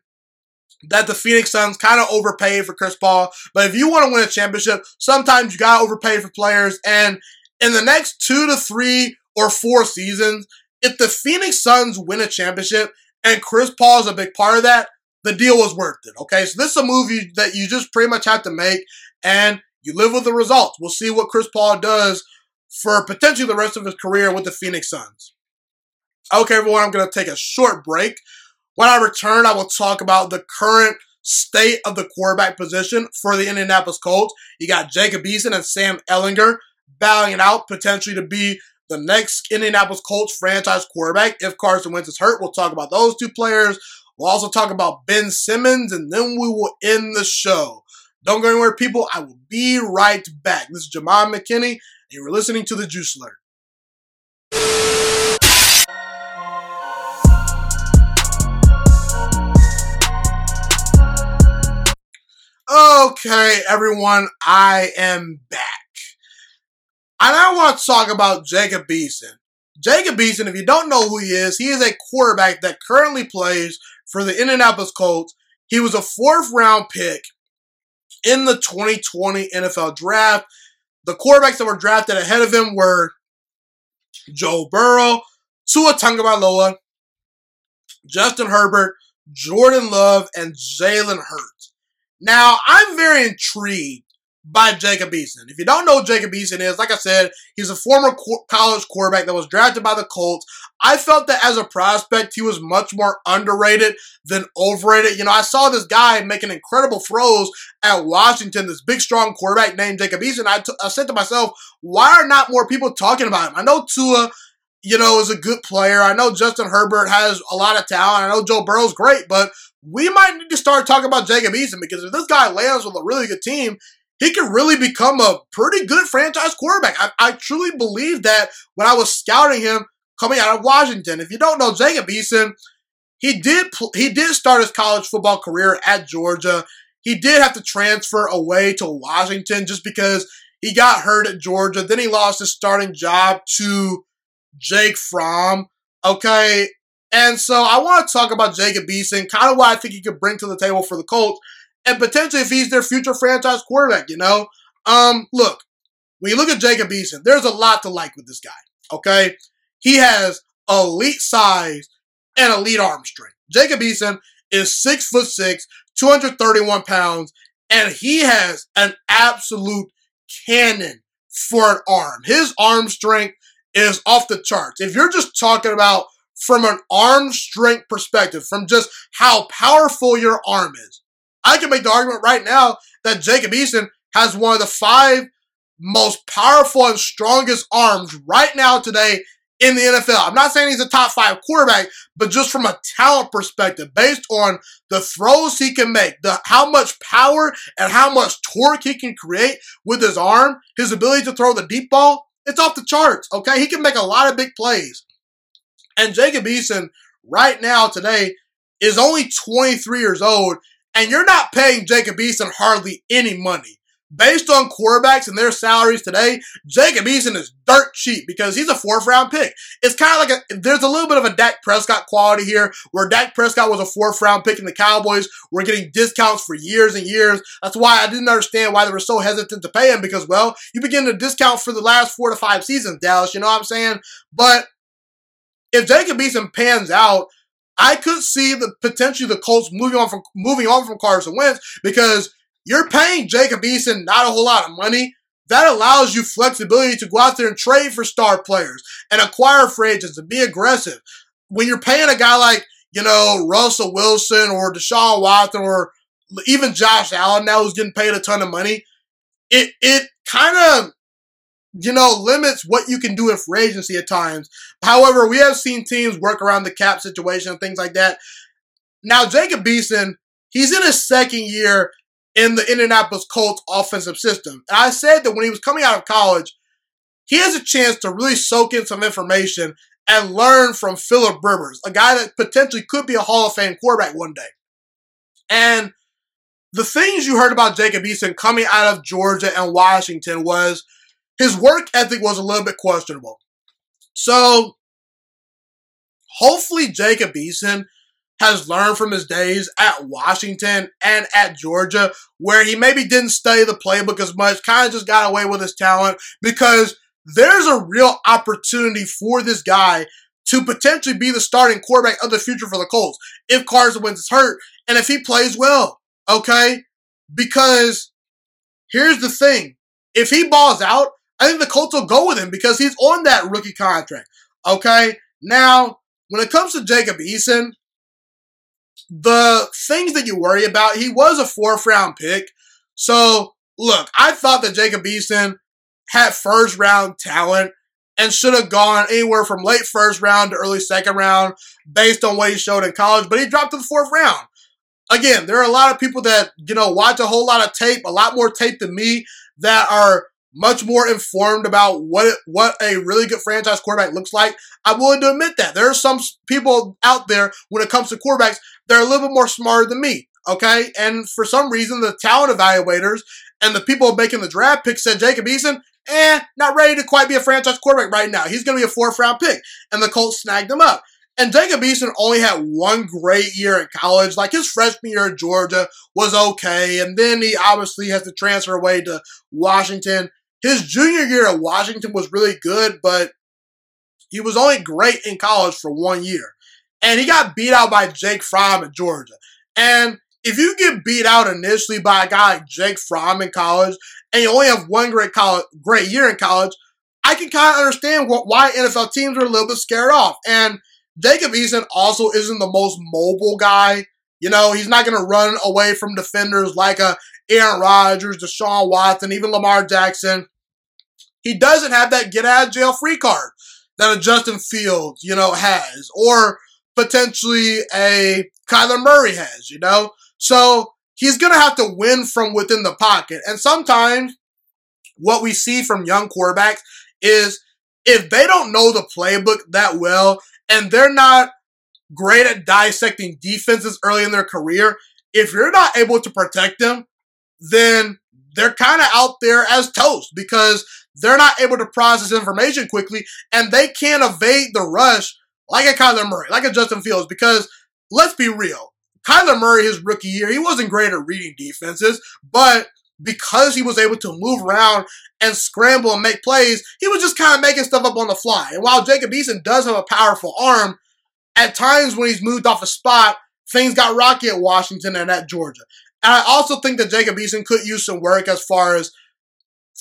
that the Phoenix Suns kind of overpaid for Chris Paul. But if you want to win a championship, sometimes you got to overpay for players. And in the next two to three or four seasons, if the Phoenix Suns win a championship and Chris Paul is a big part of that, the deal was worth it. Okay, so this is a you, that you just pretty much have to make, and you live with the results. We'll see what Chris Paul does for potentially the rest of his career with the Phoenix Suns. Okay, everyone, I'm going to take a short break. When I return, I will talk about the current state of the quarterback position for the Indianapolis Colts. You got Jacob Eason and Sam Ehlinger battling it out potentially to be the next Indianapolis Colts franchise quarterback. If Carson Wentz is hurt, we'll talk about those two players. We'll also talk about Ben Simmons, and then we will end the show. Don't go anywhere, people. I will be right back. This is Ghiman McKinney, and you're listening to the Juice Alert. Okay, everyone, I am back. And I want to talk about Jacob Eason. Jacob Eason, if you don't know who he is, he is a quarterback that currently plays for the Indianapolis Colts. He was a fourth round pick in the 2020 NFL draft. The quarterbacks that were drafted ahead of him were Joe Burrow, Tua Tagovailoa, Justin Herbert, Jordan Love, and Jalen Hurts. Now, I'm very intrigued by Jacob Eason. If you don't know Jacob Eason is, like I said, he's a former co- college quarterback that was drafted by the Colts. I felt that as a prospect, he was much more underrated than overrated. You know, I saw this guy making incredible throws at Washington, this big, strong quarterback named Jacob Eason. I, t- I said to myself, why are not more people talking about him? I know Tua, you know, is a good player. I know Justin Herbert has a lot of talent. I know Joe Burrow's great, but we might need to start talking about Jacob Eason because if this guy lands with a really good team, he could really become a pretty good franchise quarterback. I, I truly believe that when I was scouting him coming out of Washington. If you don't know Jacob Eason, he did he did start his college football career at Georgia. He did have to transfer away to Washington just because he got hurt at Georgia. Then he lost his starting job to Jake Fromm. Okay. And so I want to talk about Jacob Eason, kind of what I think he could bring to the table for the Colts and potentially if he's their future franchise quarterback, you know? Um, look, when you look at Jacob Eason, there's a lot to like with this guy, okay? He has elite size and elite arm strength. Jacob Eason is six foot six, 231 pounds, and he has an absolute cannon for an arm. His arm strength is off the charts. If you're just talking about from an arm strength perspective, from just how powerful your arm is, I can make the argument right now that Jacob Eason has one of the five most powerful and strongest arms right now today in the NFL. I'm not saying he's a top five quarterback, but just from a talent perspective, based on the throws he can make, the how much power and how much torque he can create with his arm, his ability to throw the deep ball, it's off the charts. Okay, he can make a lot of big plays. And Jacob Eason, right now today, is only 23 years old and you're not paying Jacob Eason hardly any money. based on quarterbacks and their salaries today, Jacob Eason is dirt cheap because he's a fourth round pick. It's kind of like a, there's a little bit of a Dak Prescott quality here where Dak Prescott was a fourth round pick and the Cowboys were getting discounts for years and years. That's why I didn't understand why they were so hesitant to pay him because, well, you begin to discount for the last four to five seasons, Dallas. You know what I'm saying? But if Jacob Eason pans out, I could see the potentially the Colts moving on from moving on from Carson Wentz because you're paying Jacob Eason not a whole lot of money. That allows you flexibility to go out there and trade for star players and acquire free agents and be aggressive. When you're paying a guy like, you know, Russell Wilson or Deshaun Watson or even Josh Allen now who's getting paid a ton of money, it it kind of you know, limits what you can do in free agency at times. However, we have seen teams work around the cap situation and things like that. Now, Jacob Eason, he's in his second year in the Indianapolis Colts offensive system. And I said that when he was coming out of college, he has a chance to really soak in some information and learn from Philip Rivers, a guy that potentially could be a Hall of Fame quarterback one day. And the things you heard about Jacob Eason coming out of Georgia and Washington was his work ethic was a little bit questionable. So hopefully Jacob Eason has learned from his days at Washington and at Georgia, where he maybe didn't study the playbook as much, kind of just got away with his talent, because there's a real opportunity for this guy to potentially be the starting quarterback of the future for the Colts if Carson Wentz is hurt and if he plays well. Okay? Because here's the thing if he balls out, I think the Colts will go with him because he's on that rookie contract. Okay? Now, when it comes to Jacob Eason, the things that you worry about, he was a fourth round pick. So, look, I thought that Jacob Eason had first round talent and should have gone anywhere from late first round to early second round based on what he showed in college, but he dropped to the fourth round. Again, there are a lot of people that, you know, watch a whole lot of tape, a lot more tape than me, that are much more informed about what it, what a really good franchise quarterback looks like. I'm willing to admit that there are some people out there when it comes to quarterbacks that are a little bit more smarter than me. Okay, and for some reason, the talent evaluators and the people making the draft pick said Jacob Eason, eh, not ready to quite be a franchise quarterback right now. He's going to be a fourth round pick, and the Colts snagged him up. And Jacob Eason only had one great year in college. Like his freshman year at Georgia was okay, and then he obviously has to transfer away to Washington his junior year at Washington was really good, but he was only great in college for one year. And he got beat out by Jake Fromm at Georgia. And if you get beat out initially by a guy like Jake Fromm in college, and you only have one great college, great year in college, I can kind of understand what, why NFL teams are a little bit scared off. And Jacob Eason also isn't the most mobile guy. You know, he's not going to run away from defenders like a Aaron Rodgers, Deshaun Watson, even Lamar Jackson. He doesn't have that get out of jail free card that a Justin Fields, you know, has, or potentially a Kyler Murray has, you know? So he's going to have to win from within the pocket. And sometimes what we see from young quarterbacks is if they don't know the playbook that well and they're not great at dissecting defenses early in their career, if you're not able to protect them, then they're kind of out there as toast because they're not able to process information quickly and they can't evade the rush like a Kyler Murray, like a Justin Fields, because let's be real. Kyler Murray, his rookie year, he wasn't great at reading defenses, but because he was able to move around and scramble and make plays, he was just kind of making stuff up on the fly. And while Jacob Eason does have a powerful arm, at times when he's moved off a spot, things got rocky at Washington and at Georgia. And I also think that Jacob Eason could use some work as far as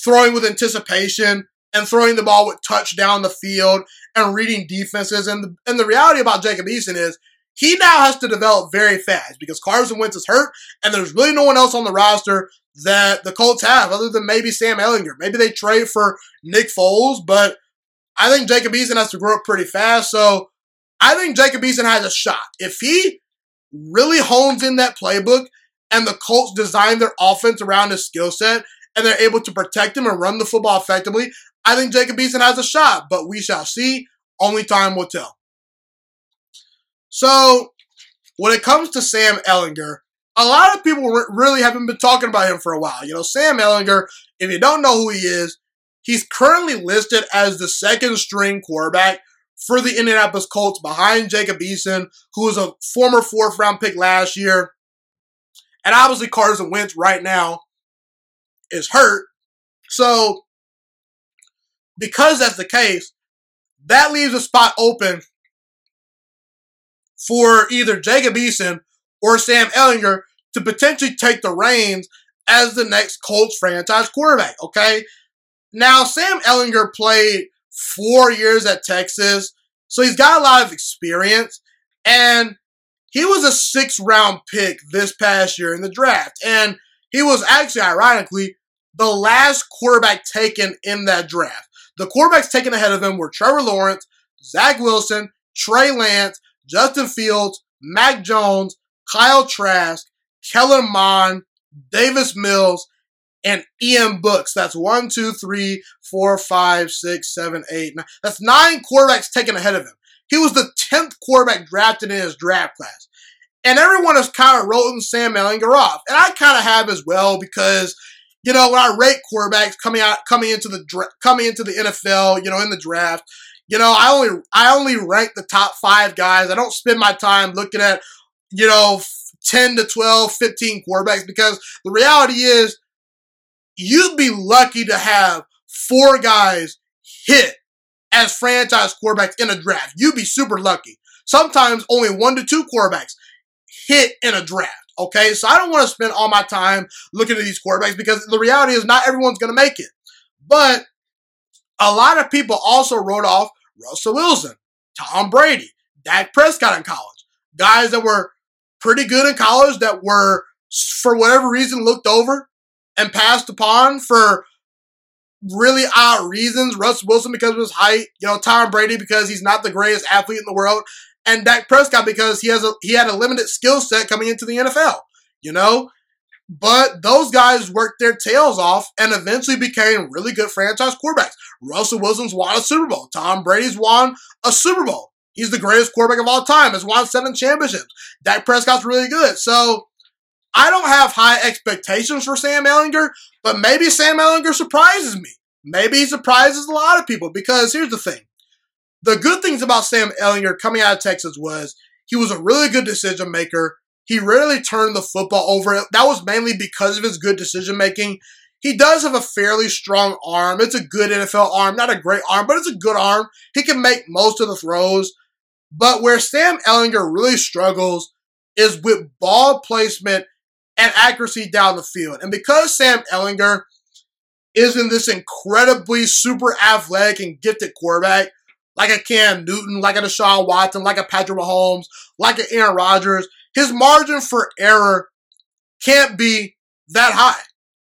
throwing with anticipation and throwing the ball with touch down the field and reading defenses. And the, and the reality about Jacob Eason is he now has to develop very fast because Carson Wentz is hurt and there's really no one else on the roster that the Colts have other than maybe Sam Ehlinger. Maybe they trade for Nick Foles, but I think Jacob Eason has to grow up pretty fast. So I think Jacob Eason has a shot. If he really hones in that playbook and the Colts design their offense around his skill set and they're able to protect him and run the football effectively, I think Jacob Eason has a shot, but we shall see. Only time will tell. So, when it comes to Sam Ehlinger, a lot of people really haven't been talking about him for a while. You know, Sam Ehlinger, if you don't know who he is, he's currently listed as the second string quarterback for the Indianapolis Colts behind Jacob Eason, who was a former fourth round pick last year. And obviously, Carson Wentz right now is hurt. So, because that's the case, that leaves a spot open for either Jacob Eason or Sam Ehlinger to potentially take the reins as the next Colts franchise quarterback. Okay. Now, Sam Ehlinger played four years at Texas, so he's got a lot of experience. And he was a six round pick this past year in the draft. And he was actually, ironically, the last quarterback taken in that draft. The quarterbacks taken ahead of him were Trevor Lawrence, Zach Wilson, Trey Lance, Justin Fields, Mac Jones, Kyle Trask, Kellen Mond, Davis Mills, and Ian Books. That's one, two, three, four, five, six, seven, eight. That's nine quarterbacks taken ahead of him. He was the 10th quarterback drafted in his draft class. And everyone has kind of written Sam Ehlinger off. And I kind of have as well because, you know, when I rate quarterbacks coming out, coming into the, coming into the NFL, you know, in the draft, you know, I only, I only rank the top five guys. I don't spend my time looking at, you know, 10 to 12, 15 quarterbacks because the reality is you'd be lucky to have four guys hit as franchise quarterbacks in a draft. You'd be super lucky. Sometimes only one to two quarterbacks hit in a draft. Okay, so I don't want to spend all my time looking at these quarterbacks because the reality is not everyone's going to make it. But a lot of people also wrote off Russell Wilson, Tom Brady, Dak Prescott in college, guys that were pretty good in college that were, for whatever reason, looked over and passed upon for really odd reasons. Russ Wilson because of his height, you know, Tom Brady because he's not the greatest athlete in the world, and Dak Prescott because he has a he had a limited skill set coming into the NFL. You know, but those guys worked their tails off and eventually became really good franchise quarterbacks. Russell Wilson's won a Super Bowl. Tom Brady's won a Super Bowl. He's the greatest quarterback of all time. Has won seven championships. Dak Prescott's really good. So I don't have high expectations for Sam Ehlinger, but maybe Sam Ehlinger surprises me. Maybe he surprises a lot of people because here's the thing. The good things about Sam Ehlinger coming out of Texas was he was a really good decision maker. He rarely turned the football over. That was mainly because of his good decision making. He does have a fairly strong arm. It's a good NFL arm, not a great arm, but it's a good arm. He can make most of the throws. But where Sam Ehlinger really struggles is with ball placement and accuracy down the field. And because Sam Ehlinger isn't this incredibly super athletic and gifted quarterback, like a Cam Newton, like a Deshaun Watson, like a Patrick Mahomes, like an Aaron Rodgers, his margin for error can't be that high.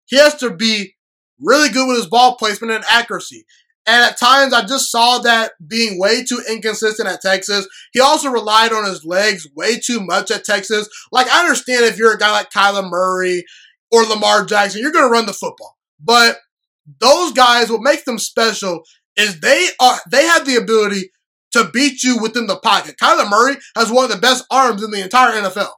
He has to be really good with his ball placement and accuracy. And at times, I just saw that being way too inconsistent at Texas. He also relied on his legs way too much at Texas. Like, I understand if you're a guy like Kyler Murray or Lamar Jackson, you're going to run the football. But those guys, what makes them special is they are, they have the ability to beat you within the pocket. Kyler Murray has one of the best arms in the entire NFL.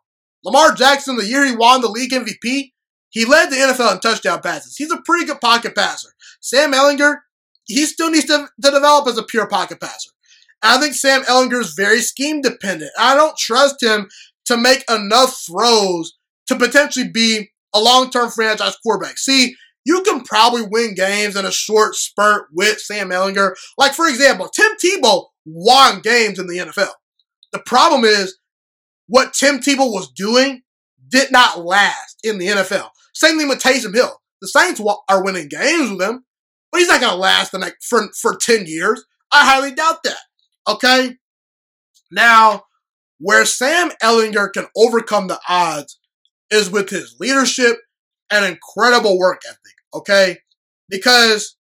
Lamar Jackson, the year he won the league MVP, he led the NFL in touchdown passes. He's a pretty good pocket passer. Sam Ehlinger, he still needs to, to develop as a pure pocket passer. I think Sam Ehlinger is very scheme dependent. I don't trust him to make enough throws to potentially be a long term franchise quarterback. See, you can probably win games in a short spurt with Sam Ehlinger. Like, for example, Tim Tebow won games in the NFL. The problem is what Tim Tebow was doing did not last in the NFL. Same thing with Taysom Hill. The Saints are winning games with him, but he's not going to last the next, for, for 10 years. I highly doubt that. Okay? Now, where Sam Ehlinger can overcome the odds is with his leadership and incredible work ethic. Okay? Because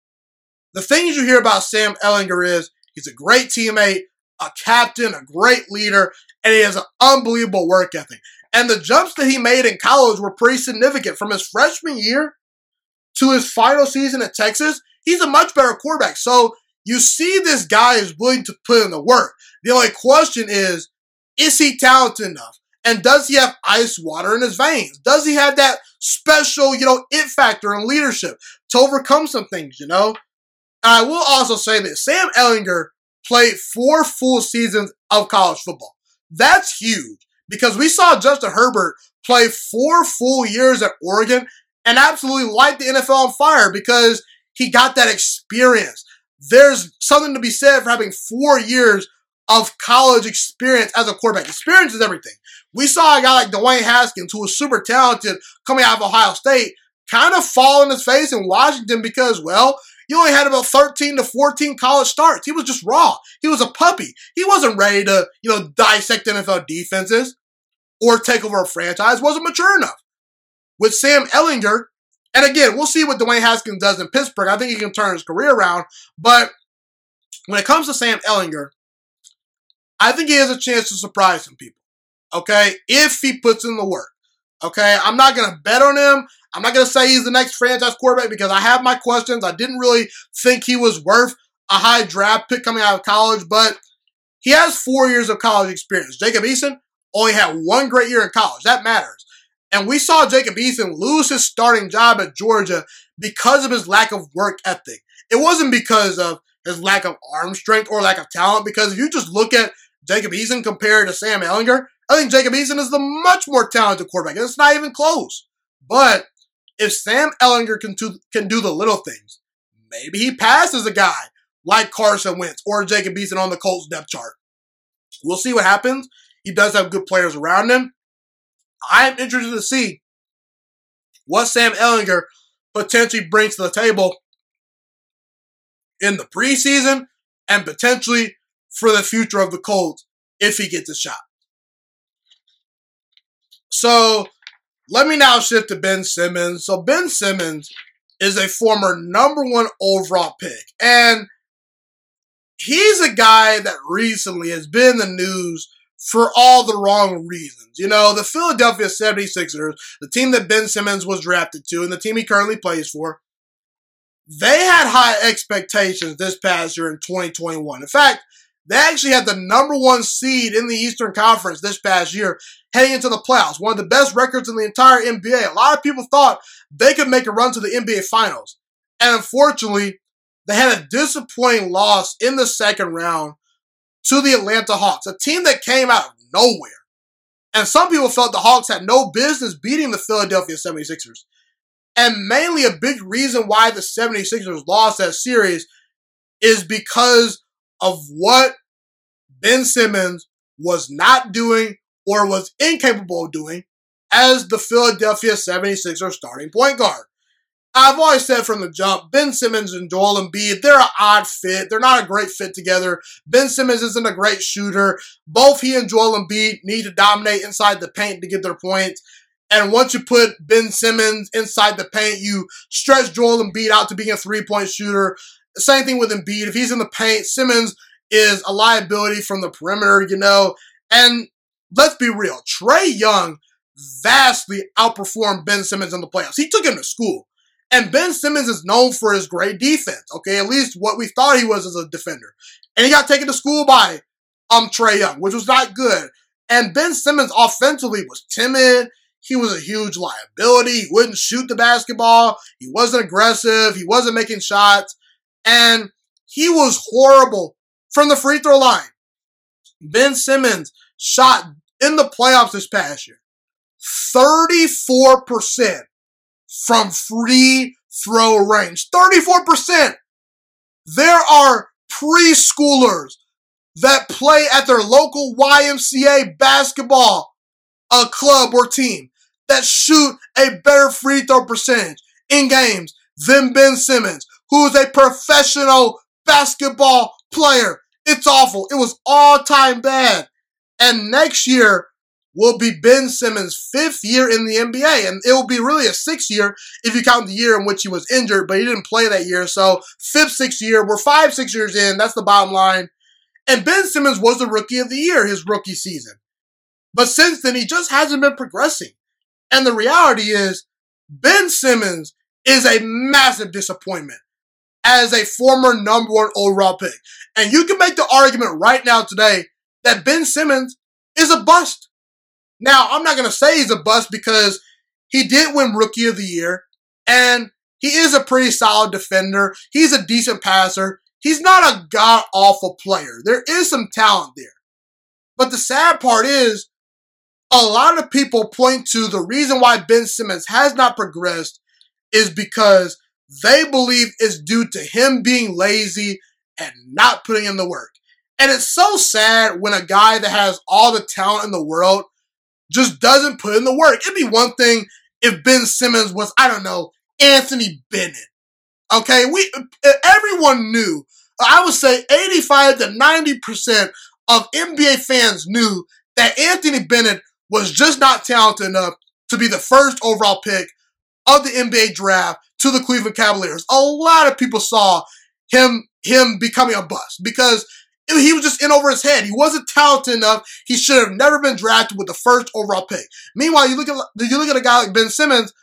the things you hear about Sam Ehlinger is he's a great teammate, a captain, a great leader, and he has an unbelievable work ethic. And the jumps that he made in college were pretty significant. From his freshman year to his final season at Texas, he's a much better quarterback. So you see this guy is willing to put in the work. The only question is, is he talented enough? And does he have ice water in his veins? Does he have that special, you know, it factor and leadership to overcome some things, you know? I will also say that Sam Ehlinger played four full seasons of college football. That's huge because we saw Justin Herbert play four full years at Oregon and absolutely light the NFL on fire because he got that experience. There's something to be said for having four years of college experience as a quarterback. Experience is everything. We saw a guy like Dwayne Haskins, who was super talented coming out of Ohio State, kind of fall in his face in Washington because, well, he only had about 13 to 14 college starts. He was just raw. He was a puppy. He wasn't ready to, you know, dissect NFL defenses or take over a franchise. Wasn't mature enough. With Sam Ehlinger, and again, we'll see what Dwayne Haskins does in Pittsburgh. I think he can turn his career around. But when it comes to Sam Ehlinger, I think he has a chance to surprise some people. Okay, if he puts in the work. Okay, I'm not gonna bet on him. I'm not going to say he's the next franchise quarterback because I have my questions. I didn't really think he was worth a high draft pick coming out of college, but he has four years of college experience. Jacob Eason only had one great year in college. That matters. And we saw Jacob Eason lose his starting job at Georgia because of his lack of work ethic. It wasn't because of his lack of arm strength or lack of talent, because if you just look at Jacob Eason compared to Sam Ehlinger, I think Jacob Eason is the much more talented quarterback. And it's not even close. But if Sam Ehlinger can do, can do the little things, maybe he passes a guy like Carson Wentz or Jacob Eason on the Colts depth chart. We'll see what happens. He does have good players around him. I'm interested to see what Sam Ehlinger potentially brings to the table in the preseason and potentially for the future of the Colts if he gets a shot. So let me now shift to Ben Simmons. So Ben Simmons is a former number one overall pick. And he's a guy that recently has been in the news for all the wrong reasons. You know, the Philadelphia 76ers, the team that Ben Simmons was drafted to and the team he currently plays for, they had high expectations this past year in 2021. In fact, they actually had the number one seed in the Eastern Conference this past year heading into the playoffs. One of the best records in the entire NBA. A lot of people thought they could make a run to the NBA Finals. And unfortunately, they had a disappointing loss in the second round to the Atlanta Hawks, a team that came out of nowhere. And some people felt the Hawks had no business beating the Philadelphia 76ers. And mainly a big reason why the 76ers lost that series is because of what Ben Simmons was not doing or was incapable of doing as the Philadelphia 76ers starting point guard. I've always said from the jump, Ben Simmons and Joel Embiid, they're an odd fit. They're not a great fit together. Ben Simmons isn't a great shooter. Both he and Joel Embiid need to dominate inside the paint to get their points. And once you put Ben Simmons inside the paint, you stretch Joel Embiid out to being a three point shooter. Same thing with Embiid. If he's in the paint, Simmons is a liability from the perimeter, you know. And let's be real, Trae Young vastly outperformed Ben Simmons in the playoffs. He took him to school. And Ben Simmons is known for his great defense, okay? At least what we thought he was as a defender. And he got taken to school by um Trae Young, which was not good. And Ben Simmons offensively was timid. He was a huge liability. He wouldn't shoot the basketball. He wasn't aggressive. He wasn't making shots and he was horrible from the free throw line. Ben Simmons shot in the playoffs this past year 34% from free throw range. 34%. There are preschoolers that play at their local YMCA basketball a club or team that shoot a better free throw percentage in games than Ben Simmons, who is a professional basketball player. It's awful. It was all time bad. And next year will be Ben Simmons' fifth year in the NBA. And it will be really a sixth year if you count the year in which he was injured, but he didn't play that year. So fifth, sixth year. We're five, six years in. That's the bottom line. And Ben Simmons was the rookie of the year his rookie season. But since then, he just hasn't been progressing. And the reality is, Ben Simmons is a massive disappointment as a former number one overall pick. And you can make the argument right now today that Ben Simmons is a bust. Now, I'm not going to say he's a bust because he did win Rookie of the Year, and he is a pretty solid defender. He's a decent passer. He's not a god awful player. There is some talent there. But the sad part is, a lot of people point to the reason why Ben Simmons has not progressed is because they believe it's due to him being lazy and not putting in the work. And it's so sad when a guy that has all the talent in the world just doesn't put in the work. It'd be one thing if Ben Simmons was, I don't know, Anthony Bennett. Okay, we everyone knew. I would say 85 to 90% of NBA fans knew that Anthony Bennett was just not talented enough to be the first overall pick of the NBA draft to the Cleveland Cavaliers. A lot of people saw him him becoming a bust because he was just in over his head. He wasn't talented enough. He should have never been drafted with the first overall pick. Meanwhile, you look at you look at a guy like Ben Simmons.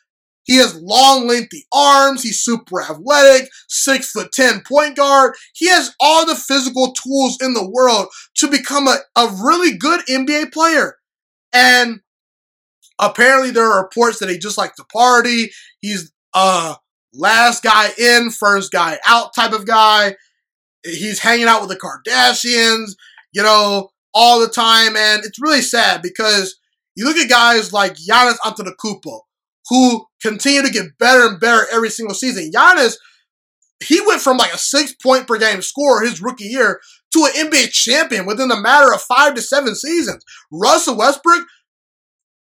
He has long, lengthy arms. He's super athletic, six foot ten point guard. He has all the physical tools in the world to become a, a really good NBA player. And apparently, there are reports that he just likes to party. He's a last guy in, first guy out type of guy he's hanging out with the Kardashians, you know, all the time. And it's really sad because you look at guys like Giannis Antetokounmpo, who continue to get better and better every single season. Giannis, he went from like a six point per game scorer his rookie year to an NBA champion within a matter of five to seven seasons. Russell Westbrook,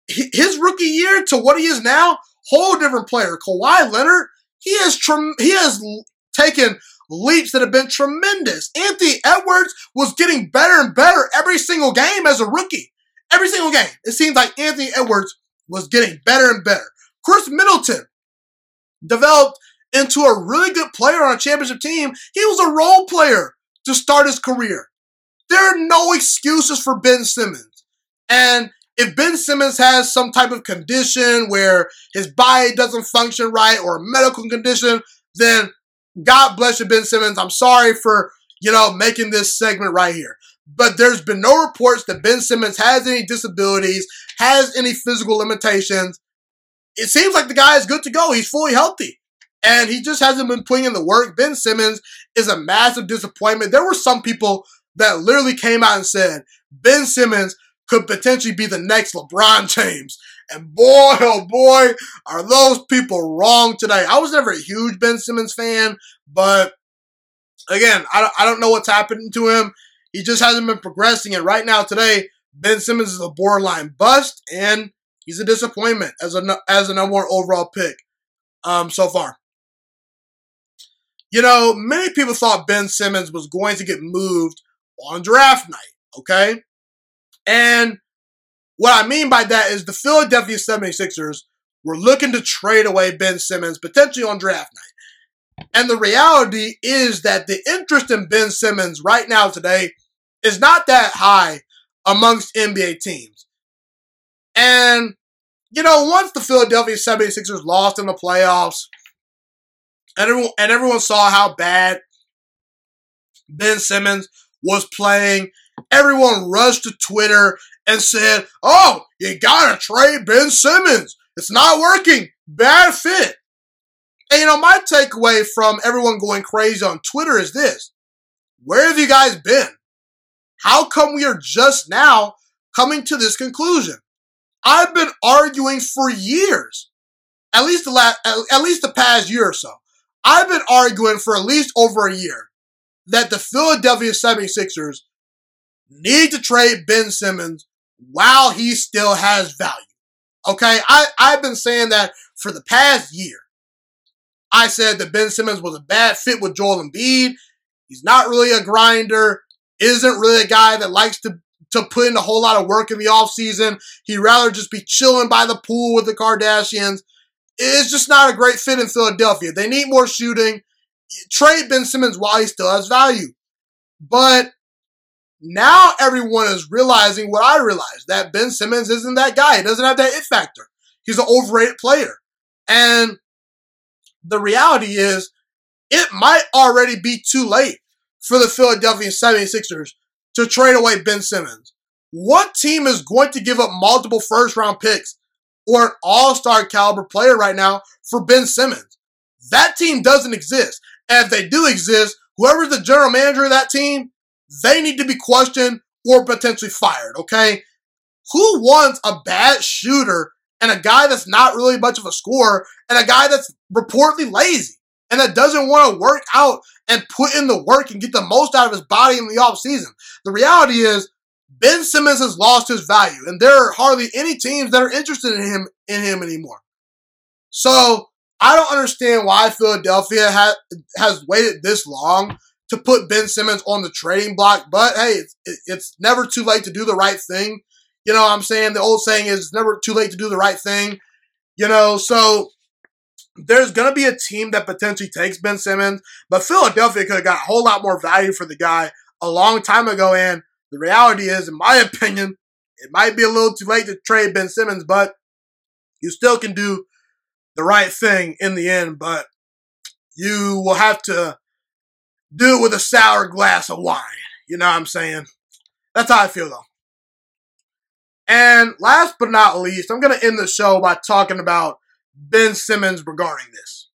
his rookie year to what he is now, whole different player. Kawhi Leonard, he has he has taken leaps that have been tremendous. Anthony Edwards was getting better and better every single game as a rookie. Every single game. It seems like Anthony Edwards was getting better and better. Khris Middleton developed into a really good player on a championship team. He was a role player to start his career. There are no excuses for Ben Simmons. And if Ben Simmons has some type of condition where his body doesn't function right or a medical condition, then God bless you, Ben Simmons. I'm sorry for, you know, making this segment right here. But there's been no reports that Ben Simmons has any disabilities, has any physical limitations. It seems like the guy is good to go. He's fully healthy. And he just hasn't been putting in the work. Ben Simmons is a massive disappointment. There were some people that literally came out and said Ben Simmons could potentially be the next LeBron James. And boy, oh boy, are those people wrong today. I was never a huge Ben Simmons fan, but again, I don't, I don't know what's happening to him. He just hasn't been progressing. And right now, today, Ben Simmons is a borderline bust, and he's a disappointment as a as a number one overall pick um, so far. You know, many people thought Ben Simmons was going to get moved on draft night. Okay, and what I mean by that is the Philadelphia 76ers were looking to trade away Ben Simmons potentially on draft night. And the reality is that the interest in Ben Simmons right now today is not that high amongst NBA teams. And, you know, once the Philadelphia 76ers lost in the playoffs, and everyone, and everyone saw how bad Ben Simmons was playing, everyone rushed to Twitter and said, Oh, you gotta trade Ben Simmons. It's not working. Bad fit. And you know, my takeaway from everyone going crazy on Twitter is this. Where have you guys been? How come we are just now coming to this conclusion? I've been arguing for years. At least the last, at least the past year or so. I've been arguing for at least over a year that the Philadelphia 76ers need to trade Ben Simmons while he still has value. Okay, I, I've been saying that for the past year. I said that Ben Simmons was a bad fit with Joel Embiid. He's not really a grinder, isn't really a guy that likes to, to put in a whole lot of work in the offseason. He'd rather just be chilling by the pool with the Kardashians. It's just not a great fit in Philadelphia. They need more shooting. Trade Ben Simmons while he still has value. But now everyone is realizing what I realized that Ben Simmons isn't that guy. He doesn't have that it factor. He's an overrated player. And the reality is, it might already be too late for the Philadelphia 76ers to trade away Ben Simmons What team is going to give up multiple first round picks or an all star caliber player right now for Ben Simmons? That team doesn't exist. And if they do exist, whoever's the general manager of that team, they need to be questioned or potentially fired, okay? Who wants a bad shooter and a guy that's not really much of a scorer and a guy that's reportedly lazy and that doesn't want to work out and put in the work and get the most out of his body in the offseason? The reality is, Ben Simmons has lost his value, and there are hardly any teams that are interested in him in him anymore. So I don't understand why Philadelphia ha- has waited this long to put Ben Simmons on the trading block. But hey, it's, it's never too late to do the right thing. You know what I'm saying? The old saying is never too late to do the right thing. You know, so there's going to be a team that potentially takes Ben Simmons, but Philadelphia could have got a whole lot more value for the guy a long time ago. And the reality is, in my opinion, it might be a little too late to trade Ben Simmons, but you still can do the right thing in the end. But you will have to do it with a sour glass of wine. You know what I'm saying? That's how I feel though. And last but not least, I'm going to end the show by talking about Ben Simmons regarding this.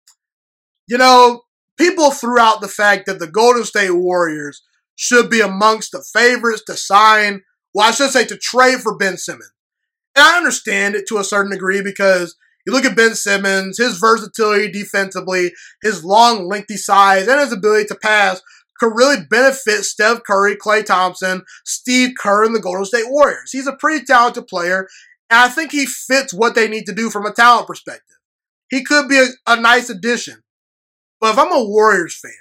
You know, people threw out the fact that the Golden State Warriors should be amongst the favorites to sign, well, I should say to trade for Ben Simmons. And I understand it to a certain degree because you look at Ben Simmons, his versatility defensively, his long, lengthy size, and his ability to pass could really benefit Steph Curry, Klay Thompson, Steve Kerr, and the Golden State Warriors. He's a pretty talented player, and I think he fits what they need to do from a talent perspective. He could be a, a nice addition. But if I'm a Warriors fan,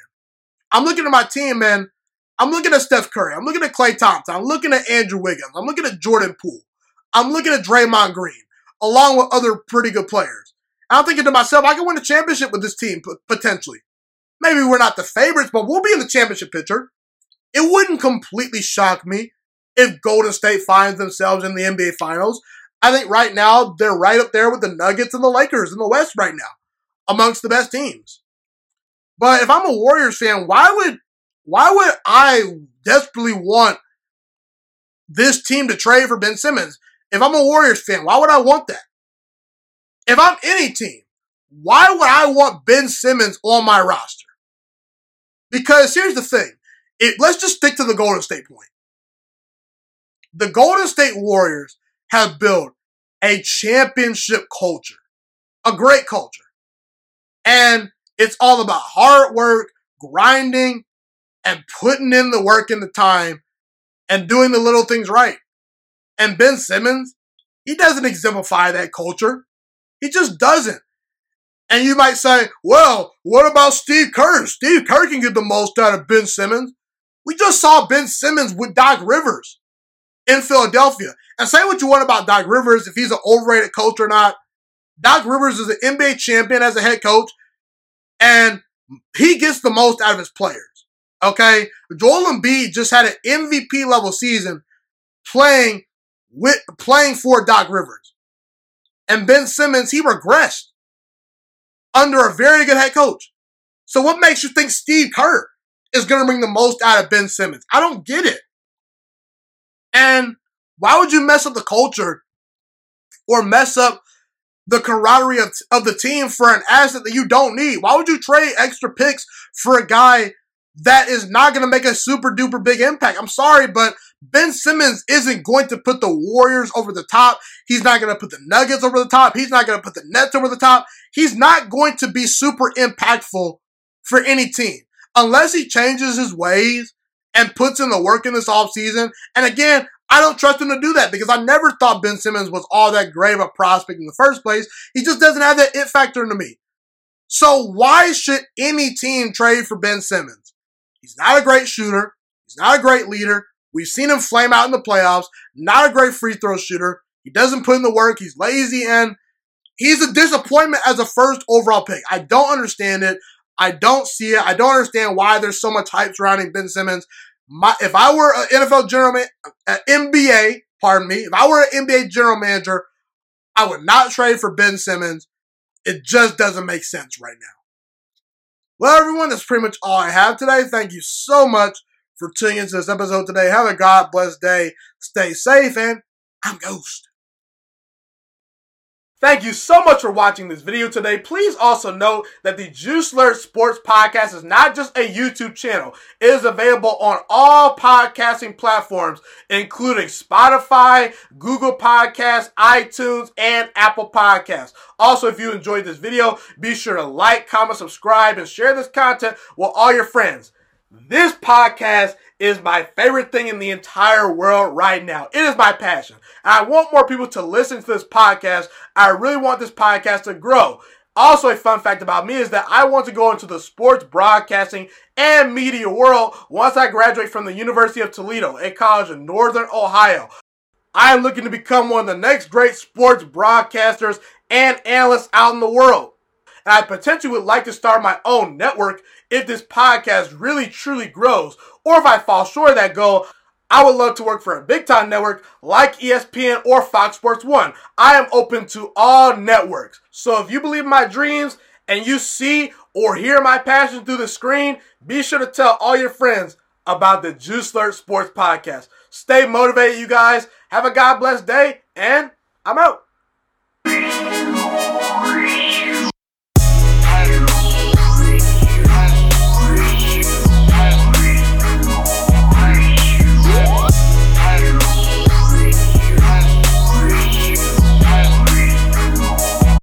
I'm looking at my team, man. I'm looking at Steph Curry. I'm looking at Klay Thompson. I'm looking at Andrew Wiggins. I'm looking at Jordan Poole. I'm looking at Draymond Green, along with other pretty good players. I'm thinking to myself, I can win a championship with this team potentially. Maybe we're not the favorites, but we'll be in the championship picture. It wouldn't completely shock me if Golden State finds themselves in the NBA Finals. I think right now they're right up there with the Nuggets and the Lakers in the West right now, amongst the best teams. But if I'm a Warriors fan, why would why would I desperately want this team to trade for Ben Simmons? If I'm a Warriors fan, why would I want that? If I'm any team, why would I want Ben Simmons on my roster? Because here's the thing. It, let's just stick to the Golden State point. The Golden State Warriors have built a championship culture, a great culture. And it's all about hard work, grinding, and putting in the work and the time and doing the little things right. And Ben Simmons, he doesn't exemplify that culture. He just doesn't. And you might say, well, what about Steve Kerr? Steve Kerr can get the most out of Ben Simmons. We just saw Ben Simmons with Doc Rivers in Philadelphia. And say what you want about Doc Rivers, if he's an overrated coach or not. Doc Rivers is an NBA champion as a head coach, and he gets the most out of his players. Okay? Joel Embiid just had an MVP level season playing with playing for Doc Rivers. And Ben Simmons, he regressed under a very good head coach. So what makes you think Steve Kerr is going to bring the most out of Ben Simmons? I don't get it. And why would you mess up the culture or mess up the camaraderie of, of the team for an asset that you don't need? Why would you trade extra picks for a guy that is not going to make a super duper big impact? I'm sorry, but Ben Simmons isn't going to put the Warriors over the top. He's not going to put the Nuggets over the top. He's not going to put the Nets over the top. He's not going to be super impactful for any team unless he changes his ways and puts in the work in this offseason. And again, I don't trust him to do that because I never thought Ben Simmons was all that great of a prospect in the first place. He just doesn't have that it factor to me. So why should any team trade for Ben Simmons? He's not a great shooter. He's not a great leader. We've seen him flame out in the playoffs. Not a great free throw shooter. He doesn't put in the work. He's lazy and he's a disappointment as a first overall pick. I don't understand it. I don't see it. I don't understand why there's so much hype surrounding Ben Simmons. My, if I were an NFL general man, an NBA, pardon me, if I were an NBA general manager, I would not trade for Ben Simmons. It just doesn't make sense right now. Well, everyone, that's pretty much all I have today. Thank you so much for tuning into this episode today. Have a God blessed day. Stay safe, and I'm Ghost. Thank you so much for watching this video today. Please also note that the Juice Alert Sports Podcast is not just a YouTube channel. It is available on all podcasting platforms, including Spotify, Google Podcasts, iTunes, and Apple Podcasts. Also, if you enjoyed this video, be sure to like, comment, subscribe, and share this content with all your friends. This podcast is my favorite thing in the entire world right now. It is my passion. I want more people to listen to this podcast. I really want this podcast to grow. Also, a fun fact about me is that I want to go into the sports broadcasting and media world once I graduate from the University of Toledo, a college in Northern Ohio. I am looking to become one of the next great sports broadcasters and analysts out in the world. And I potentially would like to start my own network if this podcast really truly grows. Or if I fall short of that goal, I would love to work for a big time network like ESPN or Fox Sports 1. I am open to all networks. So if you believe my dreams and you see or hear my passion through the screen, be sure to tell all your friends about the Juice Alert Sports Podcast. Stay motivated, you guys. Have a God bless day, and I'm out.